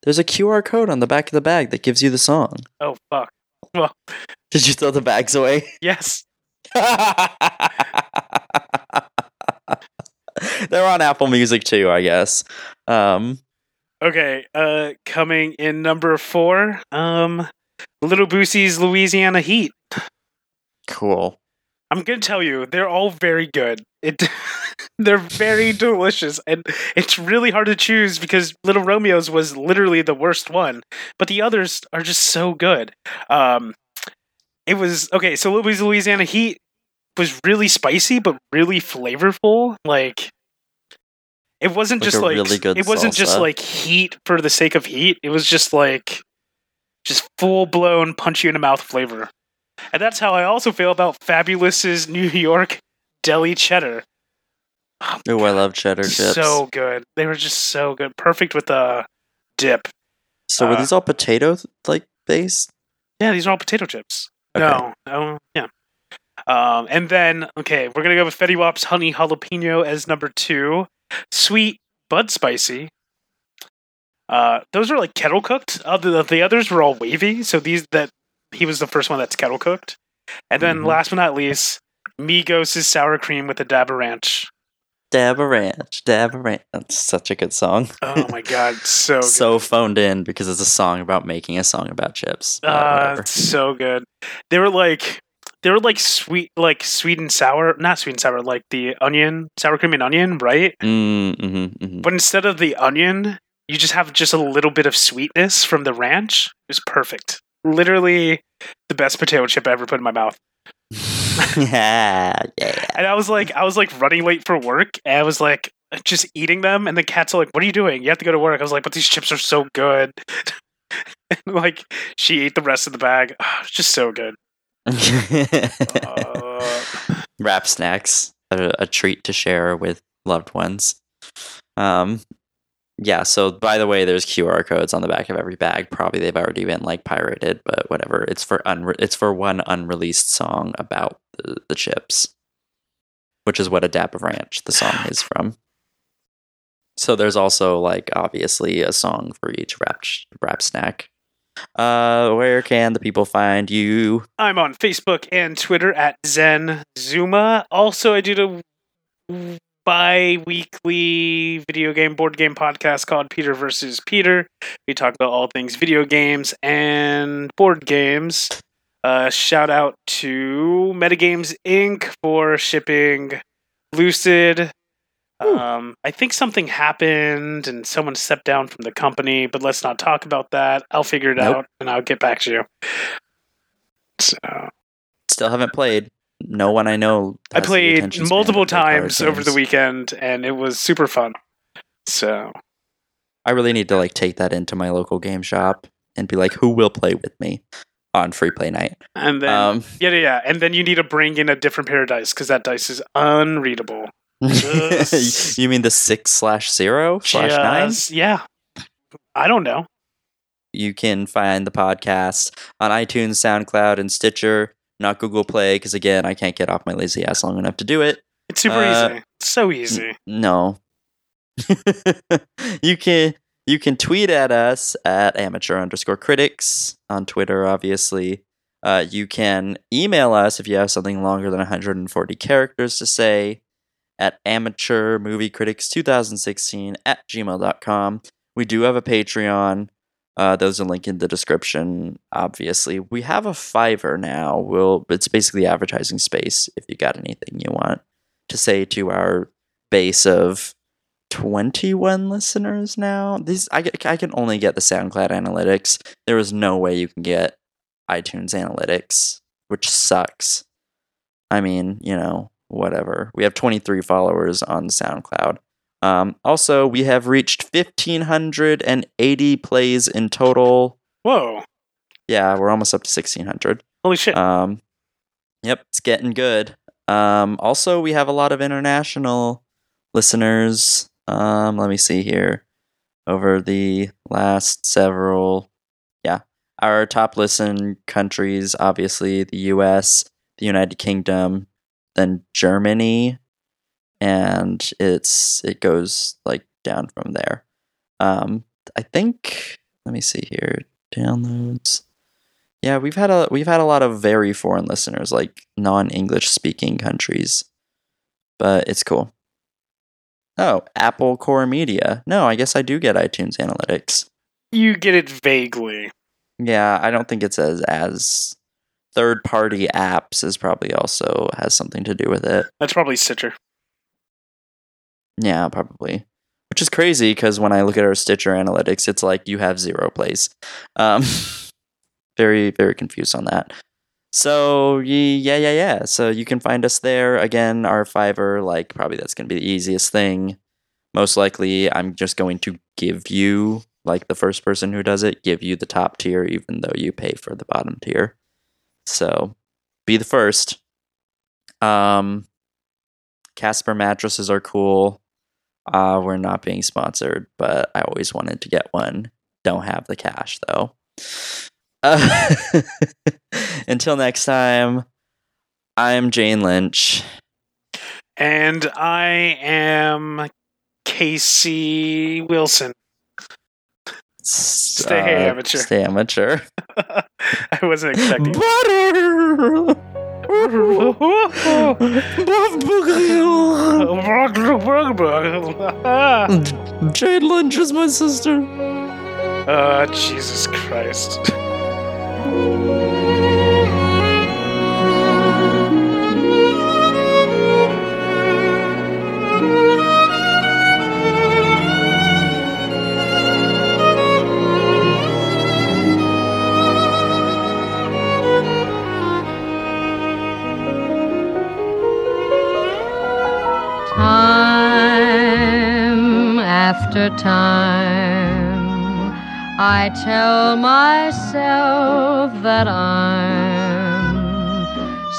There's a QR code on the back of the bag that gives you the song. Oh fuck. Well, Did you throw the bags away? <laughs> yes. <laughs> They're on Apple Music too, I guess. Um, Okay, uh coming in number 4, um Little Boosie's Louisiana Heat. cool. I'm going to tell you, they're all very good. It <laughs> they're very delicious and it's really hard to choose because Little Romeo's was literally the worst one, but the others are just so good. Um it was okay, so Little Boosie's Louisiana Heat was really spicy but really flavorful. Like it wasn't Like just like really good it wasn't just like heat for the sake of heat. It was just like just full blown punch you in the mouth flavor. And that's how I also feel about Fabolous's New York deli cheddar. Oh, I love cheddar chips. So good. They were just so good. Perfect with the dip. So were uh, these all potato like based? Yeah, these are all potato chips. Okay. No, no, yeah. Um, and then okay, we're gonna go with Fetty Wap's honey jalapeno as number two. Sweet bud spicy. Uh, those are like kettle cooked. The, the others were all wavy. So these that he was the first one that's kettle cooked. And then Mhm. last but not least, Migos' sour cream with a dab of ranch. Dab a ranch, dab a ranch. That's such a good song. Oh my god, <laughs> so good. so phoned in because it's a song about making a song about chips. but Uh, it's so good. They were like they were like sweet like sweet and sour not sweet and sour, like the onion, sour cream and onion, right? Mm, mhm, mhm. But instead of the onion, you just have just a little bit of sweetness from the ranch. It was perfect. Literally the best potato chip I ever put in my mouth. <laughs> yeah, yeah. And I was like I was like running late for work and I was like just eating them and the cats are like, What are you doing? You have to go to work. I was like, But these chips are so good. <laughs> and like she ate the rest of the bag. Oh, it's just so good. Uh, Rap Snacks, a, a treat to share with loved ones. Um, yeah. So, by the way, there's QR codes on the back of every bag. Probably they've already been like pirated, but whatever. It's for unre- It's for one unreleased song about the, the chips, which is what a dab of ranch the song is from. So there's also like obviously a song for each wrap Rap Snack. Uh, where can the people find you? I'm on Facebook and Twitter at Zen Zuma. Also, I do the bi-weekly video game board game podcast called Peter versus Peter. We talk about all things video games and board games. Uh, shout out to Metagames Inc. for shipping Lucid. Um, I think something happened and someone stepped down from the company, but let's not talk about that. I'll figure it Nope. out and I'll get back to you. So Still haven't played. No one I know. I played multiple to play card times over the weekend and it was super fun. So I really need to like take that into my local game shop and be like, who will play with me on free play night? and then Um, yeah, yeah, yeah, and then you need to bring in a different pair of dice because that dice is unreadable. <laughs> You mean the six slash zero slash nine? Yeah, I don't know. You can find the podcast on iTunes, SoundCloud, and Stitcher. Not Google Play because again, I can't get off my lazy ass long enough to do it. It's super Uh, easy. It's so easy. No. <laughs> you can you can tweet at us at amateur underscore critics on Twitter, obviously. Uh, you can email us if you have something longer than 140 characters to say at amateur movie critics 2016 at gmail.com. We do have a Patreon. Uh, those are linked in the description. Obviously, we have a Fiverr now. We'll it's basically advertising space. If you got anything you want to say to our base of 21 listeners now. These I, I can only get the SoundCloud analytics. There is no way you can get iTunes analytics, which sucks. I mean, you know, whatever. We have 23 followers on SoundCloud. Um, also, we have reached 1,580 plays in total. Whoa! Yeah, we're almost up to 1,600. Holy shit! Um, yep, it's getting good. Um, also, we have a lot of international listeners. Um, let me see here. Over the last several, yeah, our top listen countries, obviously the U.S., the United Kingdom, then Germany, and it's it goes like down from there. Um, I think. Let me see here. Downloads. Yeah, we've had a we've had a lot of very foreign listeners, like non-English speaking countries. But it's cool. Oh, Apple Core Media. No, I guess I do get iTunes Analytics. you get it vaguely. Yeah, I don't think it's as as third party apps is probably also has something to do with it. That's probably Stitcher. Yeah, probably. Which is crazy because when I look at our Stitcher analytics, it's like you have zero plays. Um, <laughs> very, very confused on that. So ye- yeah, yeah, yeah. So you can find us there. Again, our Fiverr, like probably that's gonna be the easiest thing. Most likely, I'm just going to give you like the first person who does it, give you the top tier, even though you pay for the bottom tier. So be the first. Um, Casper mattresses are cool. Uh, we're not being sponsored, but I always wanted to get one. Don't have the cash though. Uh, <laughs> until next time, I'm Jane Lynch. And I am Casey Wilson. Stay amateur. Stay amateur. <laughs> <laughs> I wasn't expecting. <laughs> Jane Lynch is my sister. uh, Jesus Christ. After time, I tell myself that I'm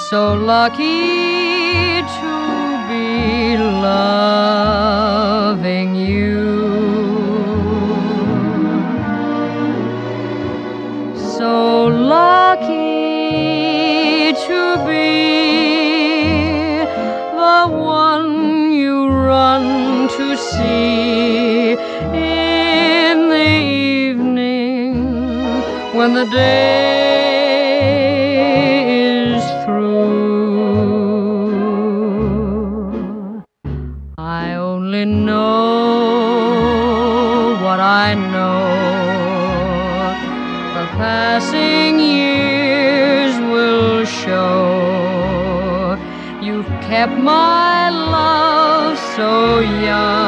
so lucky to be loving you. So lucky to be the one you run to see when the day is through. I only know what I know. The passing years will show you've kept my love so young.